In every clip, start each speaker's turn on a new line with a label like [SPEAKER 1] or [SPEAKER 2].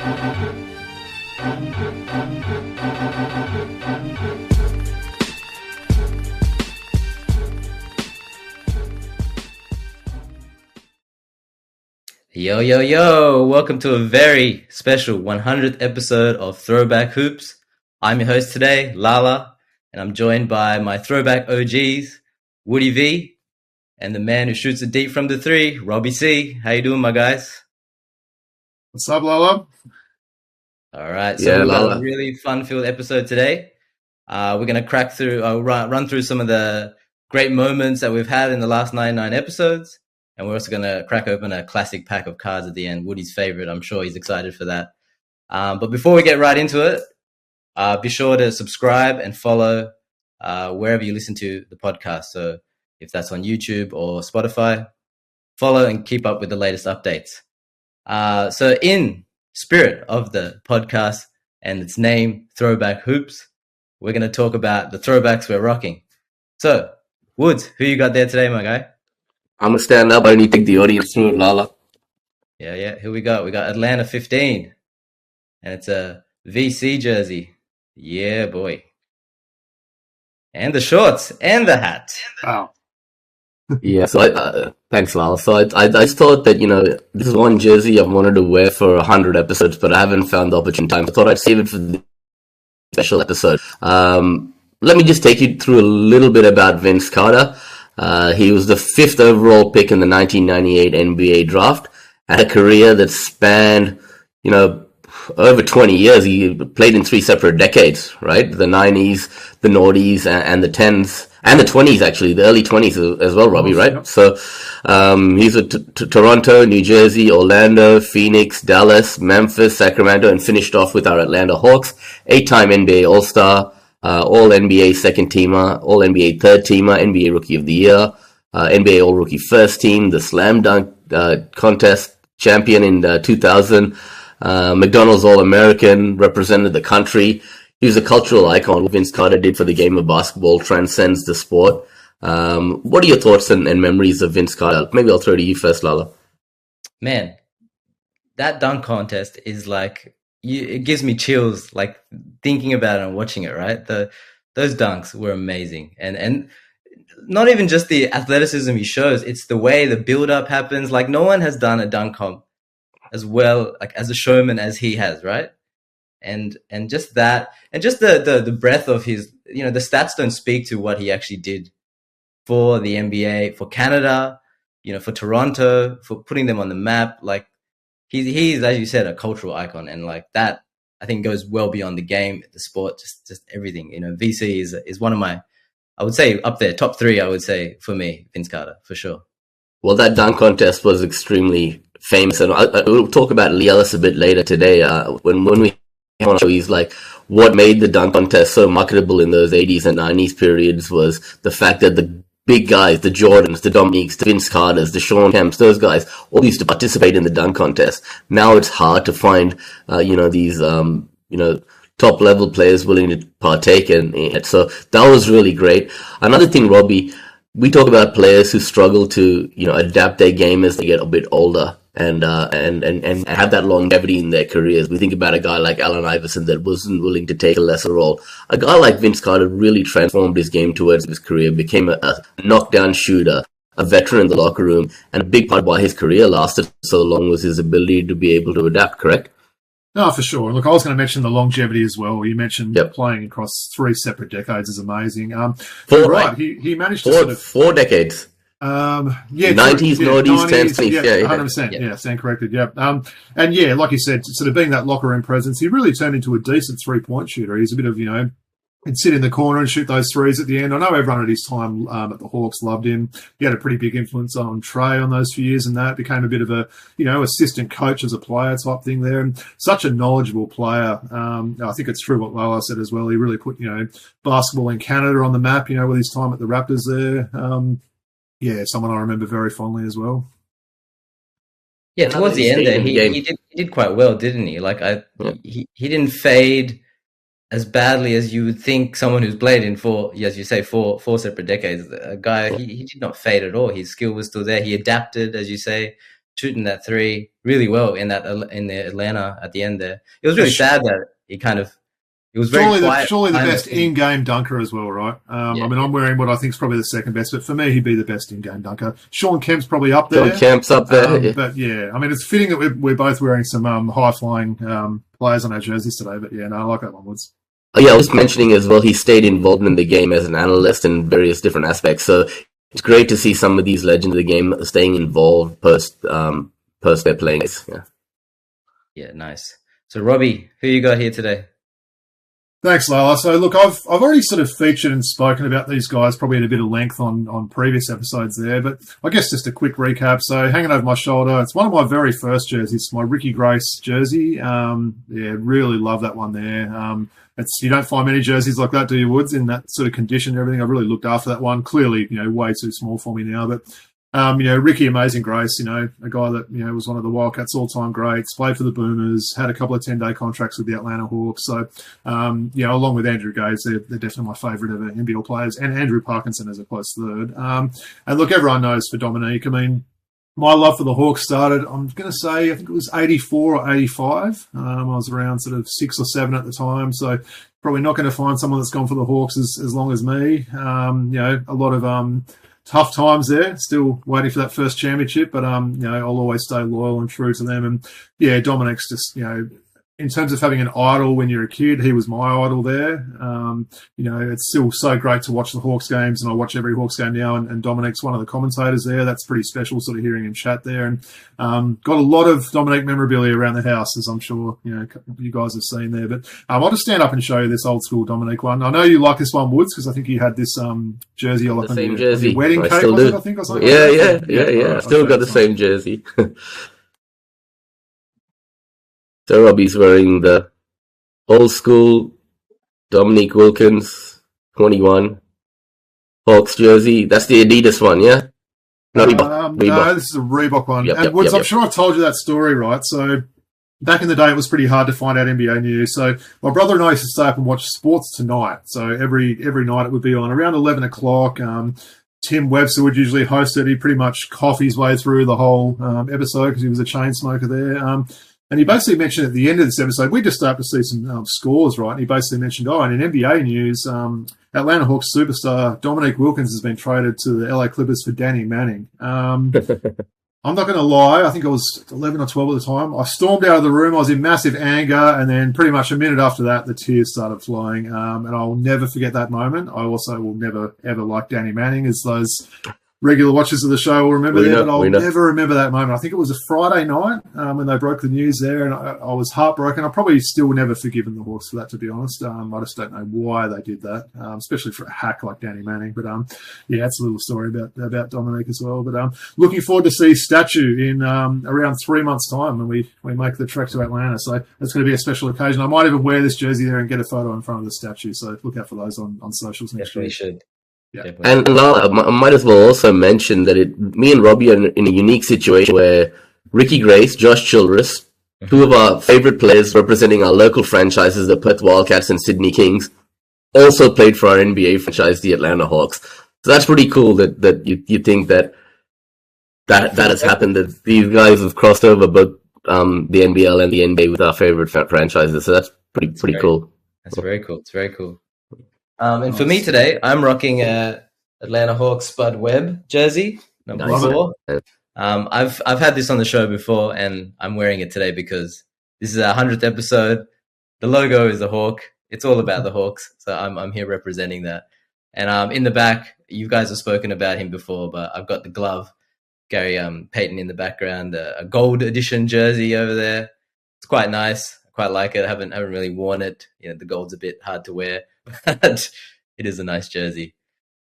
[SPEAKER 1] Yo, yo, yo! Welcome to a very special 100th episode of Throwback Hoops. I'm your host today, Lala, and I'm joined by my throwback OGs, Woody V, and the man who shoots it deep from the three, Robbie C. How you doing, my guys?
[SPEAKER 2] What's up, Lala?
[SPEAKER 1] All right, so
[SPEAKER 3] Yeah,
[SPEAKER 1] we've got
[SPEAKER 3] Lala.
[SPEAKER 1] a really fun-filled episode today. Uh, we're gonna crack through, uh, run, run through some of the great moments that we've had in the last 99 episodes, and we're also gonna crack open a classic pack of cards at the end. Woody's favorite. I'm sure he's excited for that. Um, but before we get right into it, uh, be sure to subscribe and follow uh, wherever you listen to the podcast. So if that's on YouTube or Spotify, follow and keep up with the latest updates. Uh, so in spirit of the podcast and its name, Throwback Hoops, we're going to talk about the throwbacks we're rocking. So, Woods, who you got there today, my guy?
[SPEAKER 3] I'm gonna stand up. I need to take the audience through it, Lala.
[SPEAKER 1] Yeah, yeah. Who we got? We got Atlanta 15. And it's a VC jersey. Yeah, boy. And the shorts and the hat.
[SPEAKER 2] Wow.
[SPEAKER 3] Yeah. So I, uh, thanks, Lala. So I, I, I thought that you know this is one jersey I've wanted to wear for hundred episodes, but I haven't found the opportune time. I thought I'd save it for the special episode. Um, let me just take you through a little bit about Vince Carter. Uh, he was the fifth overall pick in the 1998 NBA draft. Had a career that spanned, you know, over 20 years. He played in three separate decades, right? The 90s, the noughties, and, and the 10s, and the 20s, actually, the early 20s as well, Robbie, right?
[SPEAKER 2] Yep.
[SPEAKER 3] So, um, he's with t- t- Toronto, New Jersey, Orlando, Phoenix, Dallas, Memphis, Sacramento, and finished off with our Atlanta Hawks. Eight-time NBA All-Star, uh, All NBA second teamer, All NBA third teamer, NBA Rookie of the Year, uh, NBA All Rookie first team, the Slam Dunk uh, contest champion in uh, 2000, uh, McDonald's All American, represented the country. He was a cultural icon. What Vince Carter did for the game of basketball transcends the sport. Um, what are your thoughts and, and memories of Vince Carter? Maybe I'll throw to you first, Lala.
[SPEAKER 1] Man, that dunk contest is like, you, it gives me chills, like thinking about it and watching it, right? The, those dunks were amazing. And, and not even just the athleticism he shows, it's the way the build up happens. Like no one has done a dunk comp as well, like as a showman as he has, right? And and just that, and just the the the breadth of his, you know, the stats don't speak to what he actually did for the NBA, for Canada, you know, for Toronto, for putting them on the map. Like he's he's as you said a cultural icon, and like that, I think goes well beyond the game, the sport, just just everything. You know, VC is is one of my, I would say up there, top three. I would say for me, Vince Carter for sure.
[SPEAKER 3] Well, that dunk contest was extremely famous, and I, I, we'll talk about Leigh Ellis a bit later today. Uh, when when we on the show, he's like, what made the dunk contest so marketable in those 80s and 90s periods was the fact that the big guys, the Jordans, the Dominiques, the Vince Carters, the Sean Kemps, those guys all used to participate in the dunk contest. Now it's hard to find, uh, you know, these, um, you know, top level players willing to partake in it. So that was really great. Another thing, Robbie, we talk about players who struggle to, you know, adapt their game as they get a bit older and, uh, and, and, and have that longevity in their careers. We think about a guy like Allen Iverson that wasn't willing to take a lesser role. A guy like Vince Carter really transformed his game towards his career, became a, a knockdown shooter, a veteran in the locker room, and a big part of why his career lasted so long was his ability to be able to adapt, correct?
[SPEAKER 2] No, for sure. Look, I was going to mention the longevity as well. You mentioned
[SPEAKER 3] Yep.
[SPEAKER 2] playing across three separate decades is amazing. Um,
[SPEAKER 3] Four,
[SPEAKER 2] right.
[SPEAKER 3] right?
[SPEAKER 2] He, he managed to
[SPEAKER 3] Four,
[SPEAKER 2] sort of
[SPEAKER 3] four decades.
[SPEAKER 2] Um, yeah,
[SPEAKER 3] 90s,
[SPEAKER 2] true.
[SPEAKER 3] noughties, 10s,
[SPEAKER 2] yeah,
[SPEAKER 3] yeah, yeah.
[SPEAKER 2] 100%.
[SPEAKER 1] Yeah.
[SPEAKER 2] Yeah, stand corrected. Yeah. Um, and yeah, like you said, sort of being that locker room presence, he really turned into a decent three point shooter. He's a bit of, you know, he'd sit in the corner and shoot those threes at the end. I know everyone at his time um, at the Hawks loved him. He had a pretty big influence on Trey on those few years and that became a bit of a, you know, assistant coach as a player type thing there. And such a knowledgeable player. Um, I think it's true what Lala said as well. He really put, you know, basketball in Canada on the map, you know, with his time at the Raptors there. Um, yeah, someone I remember very fondly as well.
[SPEAKER 1] Yeah, towards the end there, he, he did he did quite well, didn't he? Like I,
[SPEAKER 3] Yeah.
[SPEAKER 1] he he didn't fade as badly as you would think someone who's played in four, as you say, four four separate decades. A guy he, he did not fade at all. His skill was still there. He adapted, as you say, shooting that three really well in that in the Atlanta at the end there. It was really sad that he kind of it was very
[SPEAKER 2] surely the, surely the best in-game dunker as well, right? Um,
[SPEAKER 1] Yeah.
[SPEAKER 2] I mean, I'm wearing what I think is probably the second best, but for me, he'd be the best in-game dunker. Sean Kemp's probably up there.
[SPEAKER 3] Sean Kemp's up there.
[SPEAKER 2] Um,
[SPEAKER 3] yeah.
[SPEAKER 2] But yeah, I mean, it's fitting that we're, we're both wearing some um, high-flying um, players on our jerseys today. But yeah, no, I like that one, Woods.
[SPEAKER 3] Oh, yeah, I was mentioning as well, he stayed involved in the game as an analyst in various different aspects. So it's great to see some of these legends of the game staying involved post um, post their playing. Yeah.
[SPEAKER 1] Yeah, nice. So Robbie, who you got here today?
[SPEAKER 2] Thanks, Lala. So, look, I've I've already sort of featured and spoken about these guys probably at a bit of length on on previous episodes there, but I guess just a quick recap. So, hanging over my shoulder, it's one of my very first jerseys, my Ricky Grace jersey. Um, yeah, really love that one there. Um, it's you don't find many jerseys like that, do you, Woods? In that sort of condition and everything. I've really looked after that one. Clearly, you know, way too small for me now, but um, you know, Ricky Amazing Grace, you know, a guy that, you know, was one of the Wildcats all time greats, played for the Boomers, had a couple of 10 day contracts with the Atlanta Hawks. So, um, you know, along with Andrew Gaze, they're, they're definitely my favourite ever NBL players, and Andrew Parkinson as a close third. Um, and look, everyone knows for Dominique, I mean, my love for the Hawks started, I'm going to say, I think it was 84 or 85. Um, I was around sort of six or seven at the time. So, probably not going to find someone that's gone for the Hawks as, as long as me. Um, you know, a lot of, um, tough times there. Still waiting for that first championship, but um, you know, I'll always stay loyal and true to them. And yeah, Dominique's just you know, in terms of having an idol when you're a kid, he was my idol there. Um, you know, it's still so great to watch the Hawks games, and I watch every Hawks game now. And, and Dominique's one of the commentators there. That's pretty special, sort of hearing him chat there. And um, got a lot of Dominique memorabilia around the house, as I'm sure you know you guys have seen there. But um, I'll just stand up and show you this old school Dominique one. I know you like this one, Woods, because I think you had this um, jersey all up
[SPEAKER 3] The same
[SPEAKER 2] your,
[SPEAKER 3] jersey.
[SPEAKER 2] wedding
[SPEAKER 3] I
[SPEAKER 2] cake,
[SPEAKER 3] still
[SPEAKER 2] was
[SPEAKER 3] do.
[SPEAKER 2] I think, or something
[SPEAKER 3] Yeah,
[SPEAKER 2] like
[SPEAKER 3] yeah,
[SPEAKER 2] that?
[SPEAKER 3] yeah, yeah.
[SPEAKER 2] right,
[SPEAKER 3] Still
[SPEAKER 2] okay,
[SPEAKER 3] got the
[SPEAKER 2] fine.
[SPEAKER 3] same jersey. so Robbie's wearing the old school Dominique Wilkins 21 Hawks jersey. That's the Adidas one, yeah? No, Reebok.
[SPEAKER 2] Um,
[SPEAKER 3] Reebok.
[SPEAKER 2] no, this is a Reebok one.
[SPEAKER 3] Yep,
[SPEAKER 2] and
[SPEAKER 3] yep,
[SPEAKER 2] Woods,
[SPEAKER 3] yep,
[SPEAKER 2] I'm sure I've told you that story, right? So back in the day, it was pretty hard to find out NBA news. So my brother and I used to stay up and watch Sports Tonight. So every every night it would be on around 11 o'clock. Um, Tim Webster would usually host it. He pretty much cough his way through the whole um, episode because he was a chain smoker there. Um, and he basically mentioned at the end of this episode, we just started to see some um, scores, right? And he basically mentioned, oh, and in NBA news, um, Atlanta Hawks superstar Dominique Wilkins has been traded to the LA Clippers for Danny Manning. Um, I'm not going to lie. I think I was 11 or 12 at the time. I stormed out of the room. I was in massive anger. And then pretty much a minute after that, the tears started flowing. Um, and I'll never forget that moment. I also will never, ever like Danny Manning as those regular watchers of the show will remember
[SPEAKER 3] We
[SPEAKER 2] that.
[SPEAKER 3] know,
[SPEAKER 2] But I'll never remember that moment. I think it was a Friday night um, when they broke the news there. And I, I was heartbroken. I probably still never forgiven the Hawks for that, to be honest. Um, I just don't know why they did that, um, especially for a hack like Danny Manning. But um, yeah, that's a little story about about Dominique as well. But um, looking forward to see statue in um, around three months' time when we we make the trek to Atlanta. So it's going to be a special occasion. I might even wear this jersey there and get a photo in front of the statue. So look out for those on, on socials next
[SPEAKER 1] Definitely
[SPEAKER 2] week.
[SPEAKER 1] should.
[SPEAKER 2] Yeah.
[SPEAKER 1] Definitely.
[SPEAKER 3] And Lala, I might as well also mention that it, me and Robbie are in, in a unique situation where Ricky Grace, Josh Childress, two of our favorite players representing our local franchises, the Perth Wildcats and Sydney Kings, also played for our NBA franchise, the Atlanta Hawks. So that's pretty cool that, that you, you think that that that has happened, that these guys have crossed over both um, the NBL and the NBA with our favorite franchises. So that's pretty pretty
[SPEAKER 1] great.
[SPEAKER 3] cool.
[SPEAKER 1] That's very cool. It's very cool. Um, and for me today, I'm rocking a Atlanta Hawks Spud Webb jersey, number
[SPEAKER 3] Nice.
[SPEAKER 1] four. Um, I've I've had this on the show before, and I'm wearing it today because this is our hundredth episode. The logo is a hawk. It's all about the Hawks, so I'm I'm here representing that. And um, in the back, you guys have spoken about him before, but I've got the glove, Gary um, Payton in the background, a, a gold edition jersey over there. It's quite nice. I quite like it. I haven't haven't really worn it. You know, the gold's a bit hard to wear, but it is a nice jersey.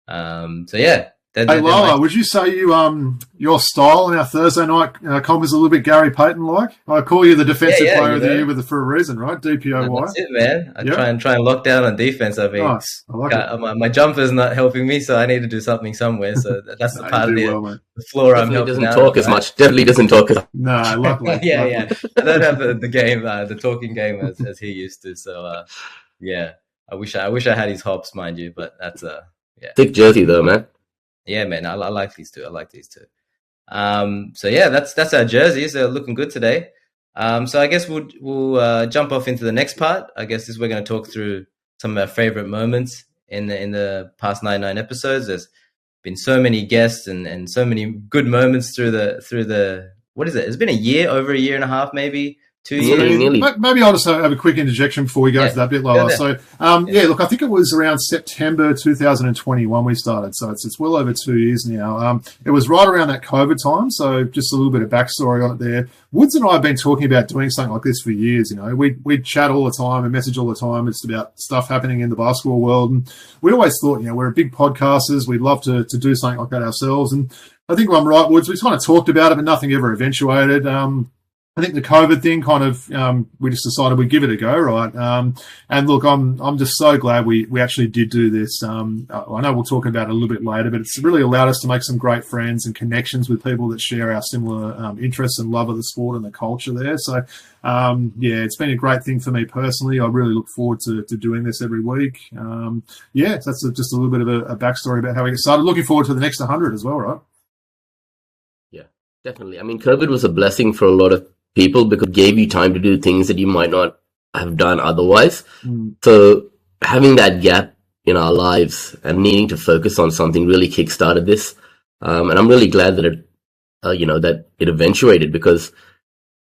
[SPEAKER 1] Um, so yeah. they're-
[SPEAKER 2] Hey
[SPEAKER 1] they're
[SPEAKER 2] Lala,
[SPEAKER 1] my-
[SPEAKER 2] would you say you um your style in our Thursday night uh, comp is a little bit Gary Payton like? I call you the defensive
[SPEAKER 1] Yeah, yeah,
[SPEAKER 2] player
[SPEAKER 1] you
[SPEAKER 2] of the year with for a reason, right? DPOY.
[SPEAKER 1] That's it, man. I
[SPEAKER 2] Yeah.
[SPEAKER 1] try and try and lock down on defense. I mean,
[SPEAKER 2] Nice. I like it.
[SPEAKER 1] uh, my, my jumper's not helping me, so I need to do something somewhere. So that- that's the
[SPEAKER 2] No,
[SPEAKER 1] part of the,
[SPEAKER 2] well,
[SPEAKER 1] the floor I'm helping
[SPEAKER 3] doesn't
[SPEAKER 1] out
[SPEAKER 3] talk
[SPEAKER 1] on,
[SPEAKER 3] as much. Definitely doesn't talk as
[SPEAKER 2] No, luckily.
[SPEAKER 1] yeah,
[SPEAKER 2] luckily.
[SPEAKER 1] yeah. I don't have the, the game, uh, the talking game as, as he used to. So uh, yeah, I wish I, I wish I had his hops, mind you. But that's uh,
[SPEAKER 3] thick jersey though, man.
[SPEAKER 1] yeah, man. I, I like these two. I like these two. Um, so yeah, that's that's our jerseys. They're looking good today. Um, so I guess we'll we'll uh, jump off into the next part. I guess is we're going to talk through some of our favorite moments in the in the past 99 episodes. There's been so many guests and and so many good moments through the through the what is it? It's been a year, over a year and a half, maybe two
[SPEAKER 3] Nearly,
[SPEAKER 1] years.
[SPEAKER 3] nearly.
[SPEAKER 2] Ma- Maybe I'll just have a quick interjection before we go
[SPEAKER 1] Yeah.
[SPEAKER 2] to that bit,
[SPEAKER 1] Go
[SPEAKER 2] Lala.
[SPEAKER 1] there.
[SPEAKER 2] So, um, yeah, look, I think it was around September 2021 we started, so it's it's well over two years now. Um, it was right around that COVID time, so just a little bit of backstory on it there. Woods and I have been talking about doing something like this for years. You know, we we chat all the time and message all the time. It's about stuff happening in the basketball world, and we always thought, you know, we're big podcasters. We'd love to to do something like that ourselves, and I think I'm right, Woods. We kind of talked about it, but nothing ever eventuated. Um, I think the COVID thing kind of um, we just decided we'd give it a go, right? Um, and look, I'm I'm just so glad we we actually did do this. Um, I know we'll talk about it a little bit later, but it's really allowed us to make some great friends and connections with people that share our similar um, interests and love of the sport and the culture there. So um, yeah, it's been a great thing for me personally. I really look forward to, to doing this every week. Um, yeah, that's a, just a little bit of a, a backstory about how we get started. Looking forward to the next 100 as well, right?
[SPEAKER 3] Yeah, definitely. I mean, COVID was a blessing for a lot of people because it gave you time to do things that you might not have done otherwise.
[SPEAKER 2] Mm.
[SPEAKER 3] So having that gap in our lives and needing to focus on something really kickstarted this. Um, and I'm really glad that it, uh, you know, that it eventuated because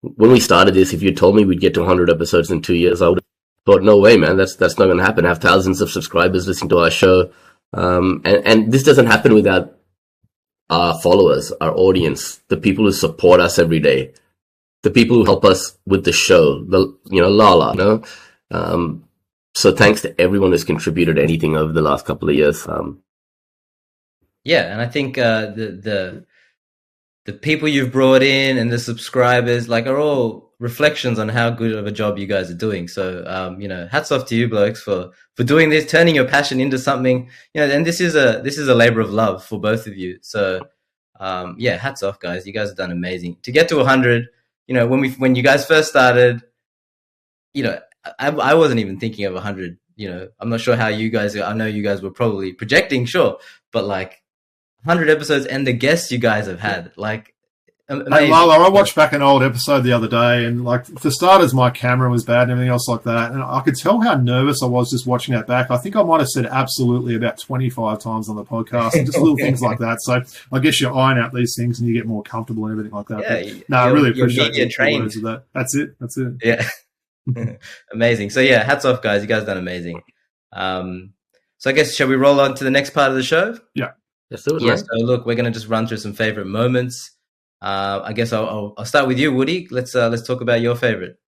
[SPEAKER 3] when we started this, if you told me we'd get to 100 episodes in two years, I would have thought, no way, man, that's, that's not going to happen. have thousands of subscribers listening to our show. Um, and, and this doesn't happen without our followers, our audience, the people who support us every day, the people who help us with the show, the, you know, Lala, you know, um, so thanks to everyone who's contributed anything over the last couple of years. Um,
[SPEAKER 1] Yeah, and I think uh, the the the people you've brought in and the subscribers like are all reflections on how good of a job you guys are doing. So um, you know, hats off to you blokes for for doing this, turning your passion into something. You know, and this is a this is a labor of love for both of you. So um, yeah, hats off, guys. You guys have done amazing to get to 100. You know, when we when you guys first started, you know, I, I wasn't even thinking of a 100. You know, I'm not sure how you guys. I know you guys were probably projecting, sure, but like 100 episodes and the guests you guys have had, like am-
[SPEAKER 2] Hey,
[SPEAKER 1] amazing.
[SPEAKER 2] Lala, I watched back an old episode the other day, and like for starters, my camera was bad and everything else like that, and I could tell how nervous I was just watching that back. I think I might have said absolutely about twenty-five times on the podcast, and just little things like that. So I guess you iron out these things and you get more comfortable and everything like that.
[SPEAKER 1] yeah,
[SPEAKER 2] But, no, I really appreciate
[SPEAKER 1] media
[SPEAKER 2] the
[SPEAKER 1] trained.
[SPEAKER 2] words of that. That's it. That's it.
[SPEAKER 1] Yeah. amazing. So yeah, hats off, guys. You guys done amazing. Um, so I guess shall we roll on to the next part of the show?
[SPEAKER 3] let's do it,
[SPEAKER 1] Yeah.
[SPEAKER 3] man.
[SPEAKER 1] So look, we're gonna just run through some favorite moments. Uh, I guess I'll, I'll, I'll start with you, Woody. Let's uh, let's talk about your favorite.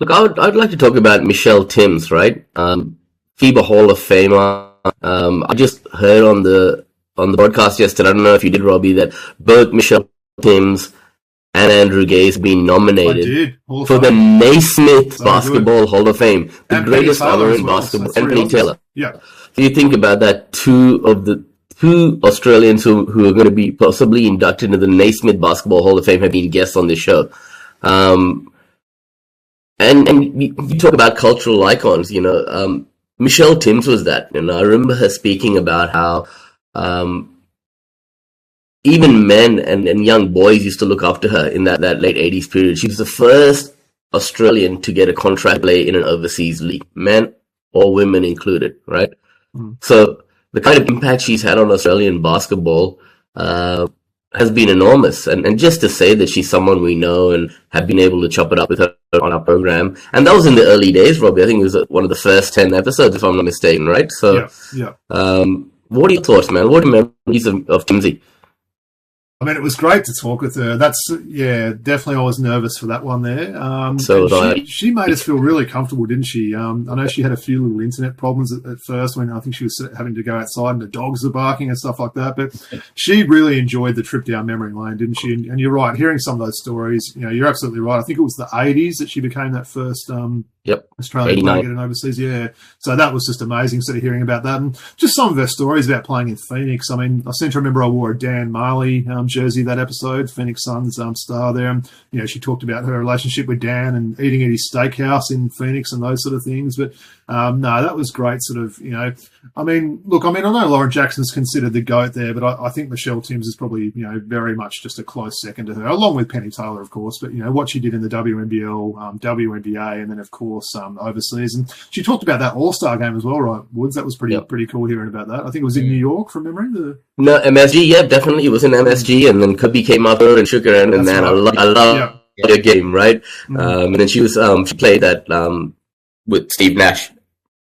[SPEAKER 3] Look, I would, I'd like to talk about Michelle Timms, right? Um, FIBA Hall of Famer. Um, I just heard on the on the broadcast yesterday. I don't know if you did, Robbie, that both Michelle Timms and Andrew Gaze been nominated
[SPEAKER 2] did.
[SPEAKER 3] For the
[SPEAKER 2] Fame.
[SPEAKER 3] Naismith
[SPEAKER 2] So
[SPEAKER 3] Basketball Hall of Fame, the
[SPEAKER 2] And
[SPEAKER 3] greatest
[SPEAKER 2] Penny Taylor
[SPEAKER 3] honor in
[SPEAKER 2] well,
[SPEAKER 3] basketball.
[SPEAKER 2] so
[SPEAKER 3] and Penny. Taylor.
[SPEAKER 2] Yeah.
[SPEAKER 3] So you think about that, two of the two Australians who, who are going to be possibly inducted into the Naismith Basketball Hall of Fame have been guests on this show. Um, and and you, you talk about cultural icons, you know, um, Michelle Timms was that. And I remember her speaking about how um, even men and, and young boys used to look up to her in that, that late 80s period. She was the first Australian to get a contract play in an overseas league, men or women included, right?
[SPEAKER 2] Mm.
[SPEAKER 3] So the kind of impact she's had on Australian basketball uh, has been enormous. And, and just to say that she's someone we know and have been able to chop it up with her on our program, and that was in the early days, Robbie. I think it was one of the first 10 episodes, if I'm not mistaken, right? So,
[SPEAKER 2] Yeah. Yeah.
[SPEAKER 3] um, what are your thoughts, man? What are memories of, of Timsy?
[SPEAKER 2] I mean, it was great to talk with her. That's yeah, definitely. I was nervous for that one there. Um,
[SPEAKER 3] So
[SPEAKER 2] and
[SPEAKER 3] was I.
[SPEAKER 2] she, she made us feel really comfortable, didn't she? Um, I know she had a few little internet problems at, at first when I think she was having to go outside and the dogs were barking and stuff like that. But she really enjoyed the trip down memory lane, didn't she? And, and you're right, hearing some of those stories, you know, you're absolutely right. I think it was the 80s that she became that first um,
[SPEAKER 3] Yep.
[SPEAKER 2] Australian
[SPEAKER 3] 89.
[SPEAKER 2] playing it in overseas, yeah. So that was just amazing, sort of hearing about that. And just some of her stories about playing in Phoenix. I mean, I seem to remember I wore a Dan Majerle um, jersey that episode, Phoenix Suns um, star there. And, you know, she talked about her relationship with Dan and eating at his steakhouse in Phoenix and those sort of things. But um, no, that was great, sort of, you know. I mean, look, I mean, I know Lauren Jackson's considered the GOAT there, but I, I think Michelle Timms is probably, you know, very much just a close second to her, along with Penny Taylor, of course. But, you know, what she did in the WNBL, um, WNBA, and then, of course, um, overseas. And she talked about that All Star game as well, right, Woods? That was pretty
[SPEAKER 3] Yep.
[SPEAKER 2] pretty cool hearing about that. I think it was in
[SPEAKER 1] Mm.
[SPEAKER 2] New York, from memory. The,
[SPEAKER 3] No, MSG, yeah, definitely. It was in MSG, and then Cubby came up to and shook her hand, and
[SPEAKER 2] That's
[SPEAKER 3] man, I
[SPEAKER 2] right.
[SPEAKER 3] love, I love
[SPEAKER 2] yeah.
[SPEAKER 3] the game, right?
[SPEAKER 2] Mm.
[SPEAKER 3] Um, and then she was, um, she played that, um, with Steve Nash,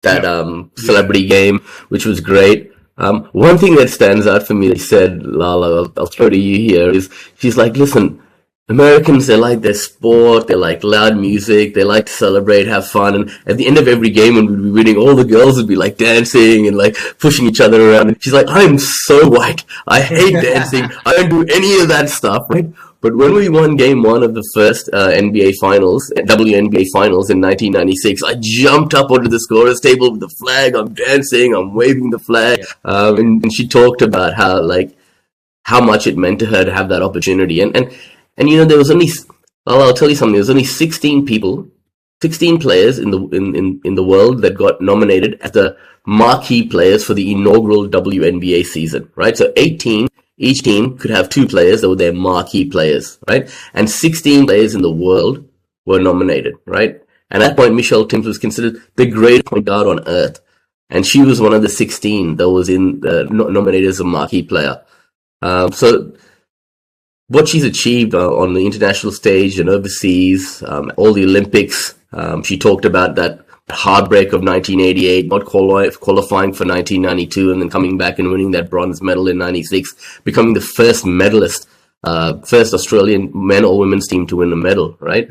[SPEAKER 3] that,
[SPEAKER 2] Yeah.
[SPEAKER 3] um, celebrity game, which was great. Um, one thing that stands out for me, they said, Lala, I'll, I'll throw to you here, is she's like, listen, Americans, they like their sport, they like loud music, they like to celebrate, have fun, and at the end of every game when we'd be winning, all the girls would be like dancing and like pushing each other around. And she's like, I'm so white. I hate dancing. I don't do any of that stuff, right? But when we won game one of the first uh, NBA finals, WNBA finals in 1996, I jumped up onto the scorer's table with the flag. I'm dancing, I'm waving the flag. Um, and, and she talked about how, like, how much it meant to her to have that opportunity. And, and, and you know, there was only, well, I'll tell you something, there was only 16 people, 16 players in the, in, in, in the world that got nominated as the marquee players for the inaugural WNBA season, right? So 18, each team could have two players that were their marquee players, right? And 16 players in the world were nominated, right? And at that point, Michelle Timms was considered the greatest point guard on earth. And she was one of the 16 that was in, no- nominated as a marquee player. Um, so what she's achieved uh, on the international stage and overseas, um, all the Olympics. Um, she talked about that heartbreak of 1988, not quali- qualifying for 1992, and then coming back and winning that bronze medal in 96, becoming the first medalist, uh, first Australian men or women's team to win a medal, right?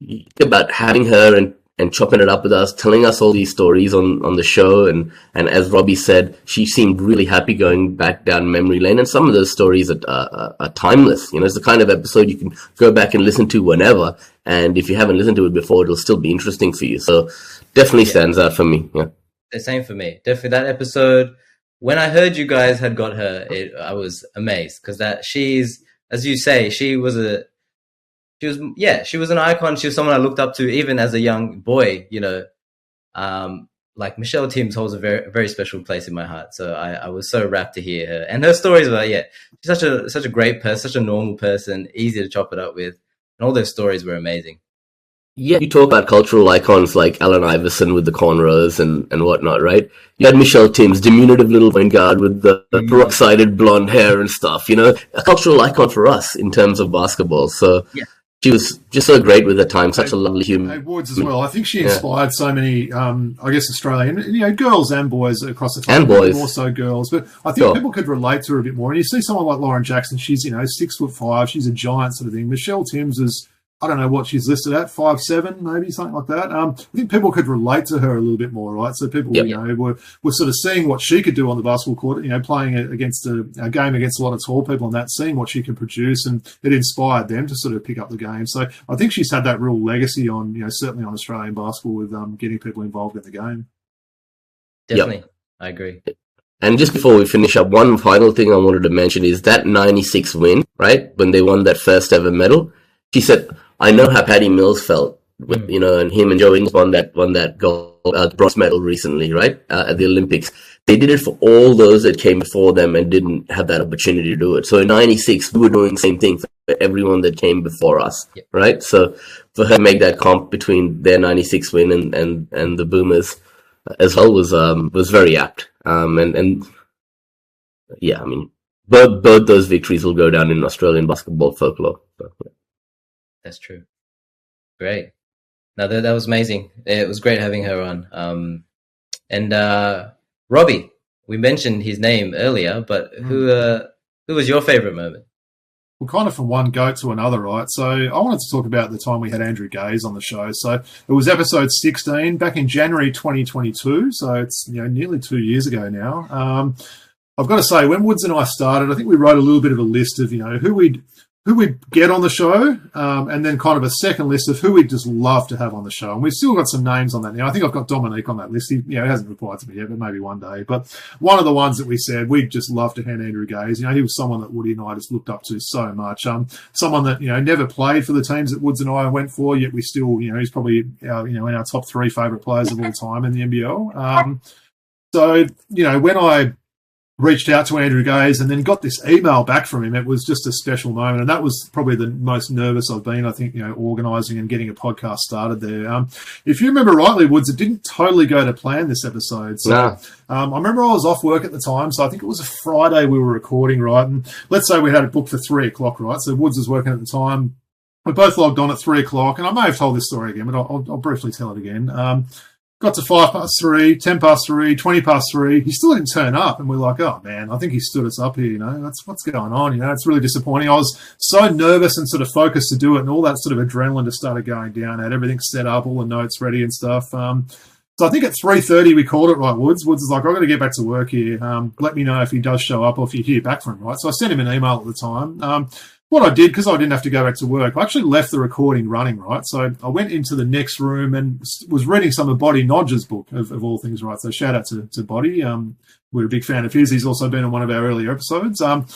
[SPEAKER 3] Think about having her and and chopping it up with us, telling us all these stories on, on the show. And, and as Robbie said, she seemed really happy going back down memory lane. And some of those stories are, are, are timeless. You know, it's the kind of episode you can go back and listen to whenever. And if you haven't listened to it before, it'll still be interesting for you. So definitely stands out for me. Yeah.
[SPEAKER 1] the same for me. Definitely that episode. When I heard you guys had got her, it, I was amazed because that she's, as you say, she was a, she was, yeah, she was an icon. She was someone I looked up to even as a young boy. You know, um, like Michelle Timms holds a very, very special place in my heart. So I, I was so rapt to hear her and her stories were, yeah, she's such a such a great person, such a normal person, easy to chop it up with, and all those stories were amazing.
[SPEAKER 3] Yeah, you talk about cultural icons like Allen Iverson with the cornrows and, and whatnot, right? You had Michelle Timms, diminutive little point guard with the, the
[SPEAKER 1] Mm.
[SPEAKER 3] peroxided blonde hair and stuff, you know, a cultural icon for us in terms of basketball. So
[SPEAKER 1] Yeah.
[SPEAKER 3] She was just so great with her time, such a lovely
[SPEAKER 2] Hey,
[SPEAKER 3] human.
[SPEAKER 2] Woods as well. I think she
[SPEAKER 3] Yeah.
[SPEAKER 2] inspired so many, um, I guess, Australian, you know, girls and boys across the
[SPEAKER 3] And
[SPEAKER 2] time.
[SPEAKER 3] boys.
[SPEAKER 2] More so girls. But I think
[SPEAKER 3] Sure.
[SPEAKER 2] people could relate to her a bit more. And you see someone like Lauren Jackson, she's, you know, six foot five. She's a giant sort of thing. Michelle Timms is, I don't know what she's listed at, five seven, maybe something like that. Um, I think people could relate to her a little bit more, right? So people,
[SPEAKER 3] Yep.
[SPEAKER 2] you know, were, were sort of seeing what she could do on the basketball court, you know, playing against a, a game against a lot of tall people and that, seeing what she could produce, and it inspired them to sort of pick up the game. So I think she's had that real legacy on, you know, certainly on Australian basketball with um, getting people involved in the game.
[SPEAKER 1] Definitely, I agree.
[SPEAKER 3] And just before we finish up, one final thing I wanted to mention is that 96 win, right? When they won that first ever medal. She said, I know how Patty Mills felt with,
[SPEAKER 1] Mm.
[SPEAKER 3] you know, and him and Joe Ingles won that, won that gold, uh, bronze medal recently, right? Uh, at the Olympics. They did it for all those that came before them and didn't have that opportunity to do it. So in 96, we were doing the same thing for everyone that came before us, right? So for her to make that comp between their 96 win and, and, and the Boomers as well was, um, was very apt. Um, and, and yeah, I mean, both, both those victories will go down in Australian basketball folklore. So, yeah.
[SPEAKER 1] That's true. Great. No, that, that was amazing. It was great having her on. Um, and uh, Robbie, we mentioned his name earlier, but who uh, who was your favorite moment?
[SPEAKER 2] Well, kind of from one goat to another, right? So I wanted to talk about the time we had Andrew Gaze on the show. So it was episode 16 back in January 2022. So it's you know nearly two years ago now. Um, I've got to say, when Woods and I started, I think we wrote a little bit of a list of you know who we'd who we get on the show, um, and then kind of a second list of who we'd just love to have on the show. And we've still got some names on that now. I think I've got Dominique on that list. He, you know, hasn't replied to me yet, but maybe one day. But one of the ones that we said we'd just love to hand Andrew Gaze. You know, he was someone that Woody and I just looked up to so much. Um, someone that you know never played for the teams that Woods and I went for, yet we still, you know, he's probably you know in our top three favourite players of all time in the NBL. Um, so you know, when I reached out to Andrew Gaze and then got this email back from him. It was just a special moment, and that was probably the most nervous I've been. I think you know, organising and getting a podcast started there. Um, if you remember rightly, Woods, it didn't totally go to plan this episode. So
[SPEAKER 3] No.
[SPEAKER 2] um, I remember I was off work at the time, so I think it was a Friday we were recording, right? And let's say we had it booked for three o'clock, right? So Woods was working at the time. We both logged on at three o'clock, and I may have told this story again, but I'll, I'll, I'll briefly tell it again. Um, got to five past three, ten past three, twenty past three. He still didn't turn up, and we're like, "Oh man, I think he stood us up here." You know, that's what's going on. You know, it's really disappointing. I was so nervous and sort of focused to do it, and all that sort of adrenaline just started going down. I had everything set up, all the notes ready and stuff. Um, so I think at three thirty we called it right. Woods Woods is like, "I've got to get back to work here. Um, let me know if he does show up or if you hear back from him." Right. So I sent him an email at the time. Um, what I did because I didn't have to go back to work, I actually left the recording running, right? So I went into the next room and was reading some of Boti Nagy's book of, of all things, right? So shout out to, to Boti. Um, we're a big fan of his. He's also been on one of our earlier episodes. Um,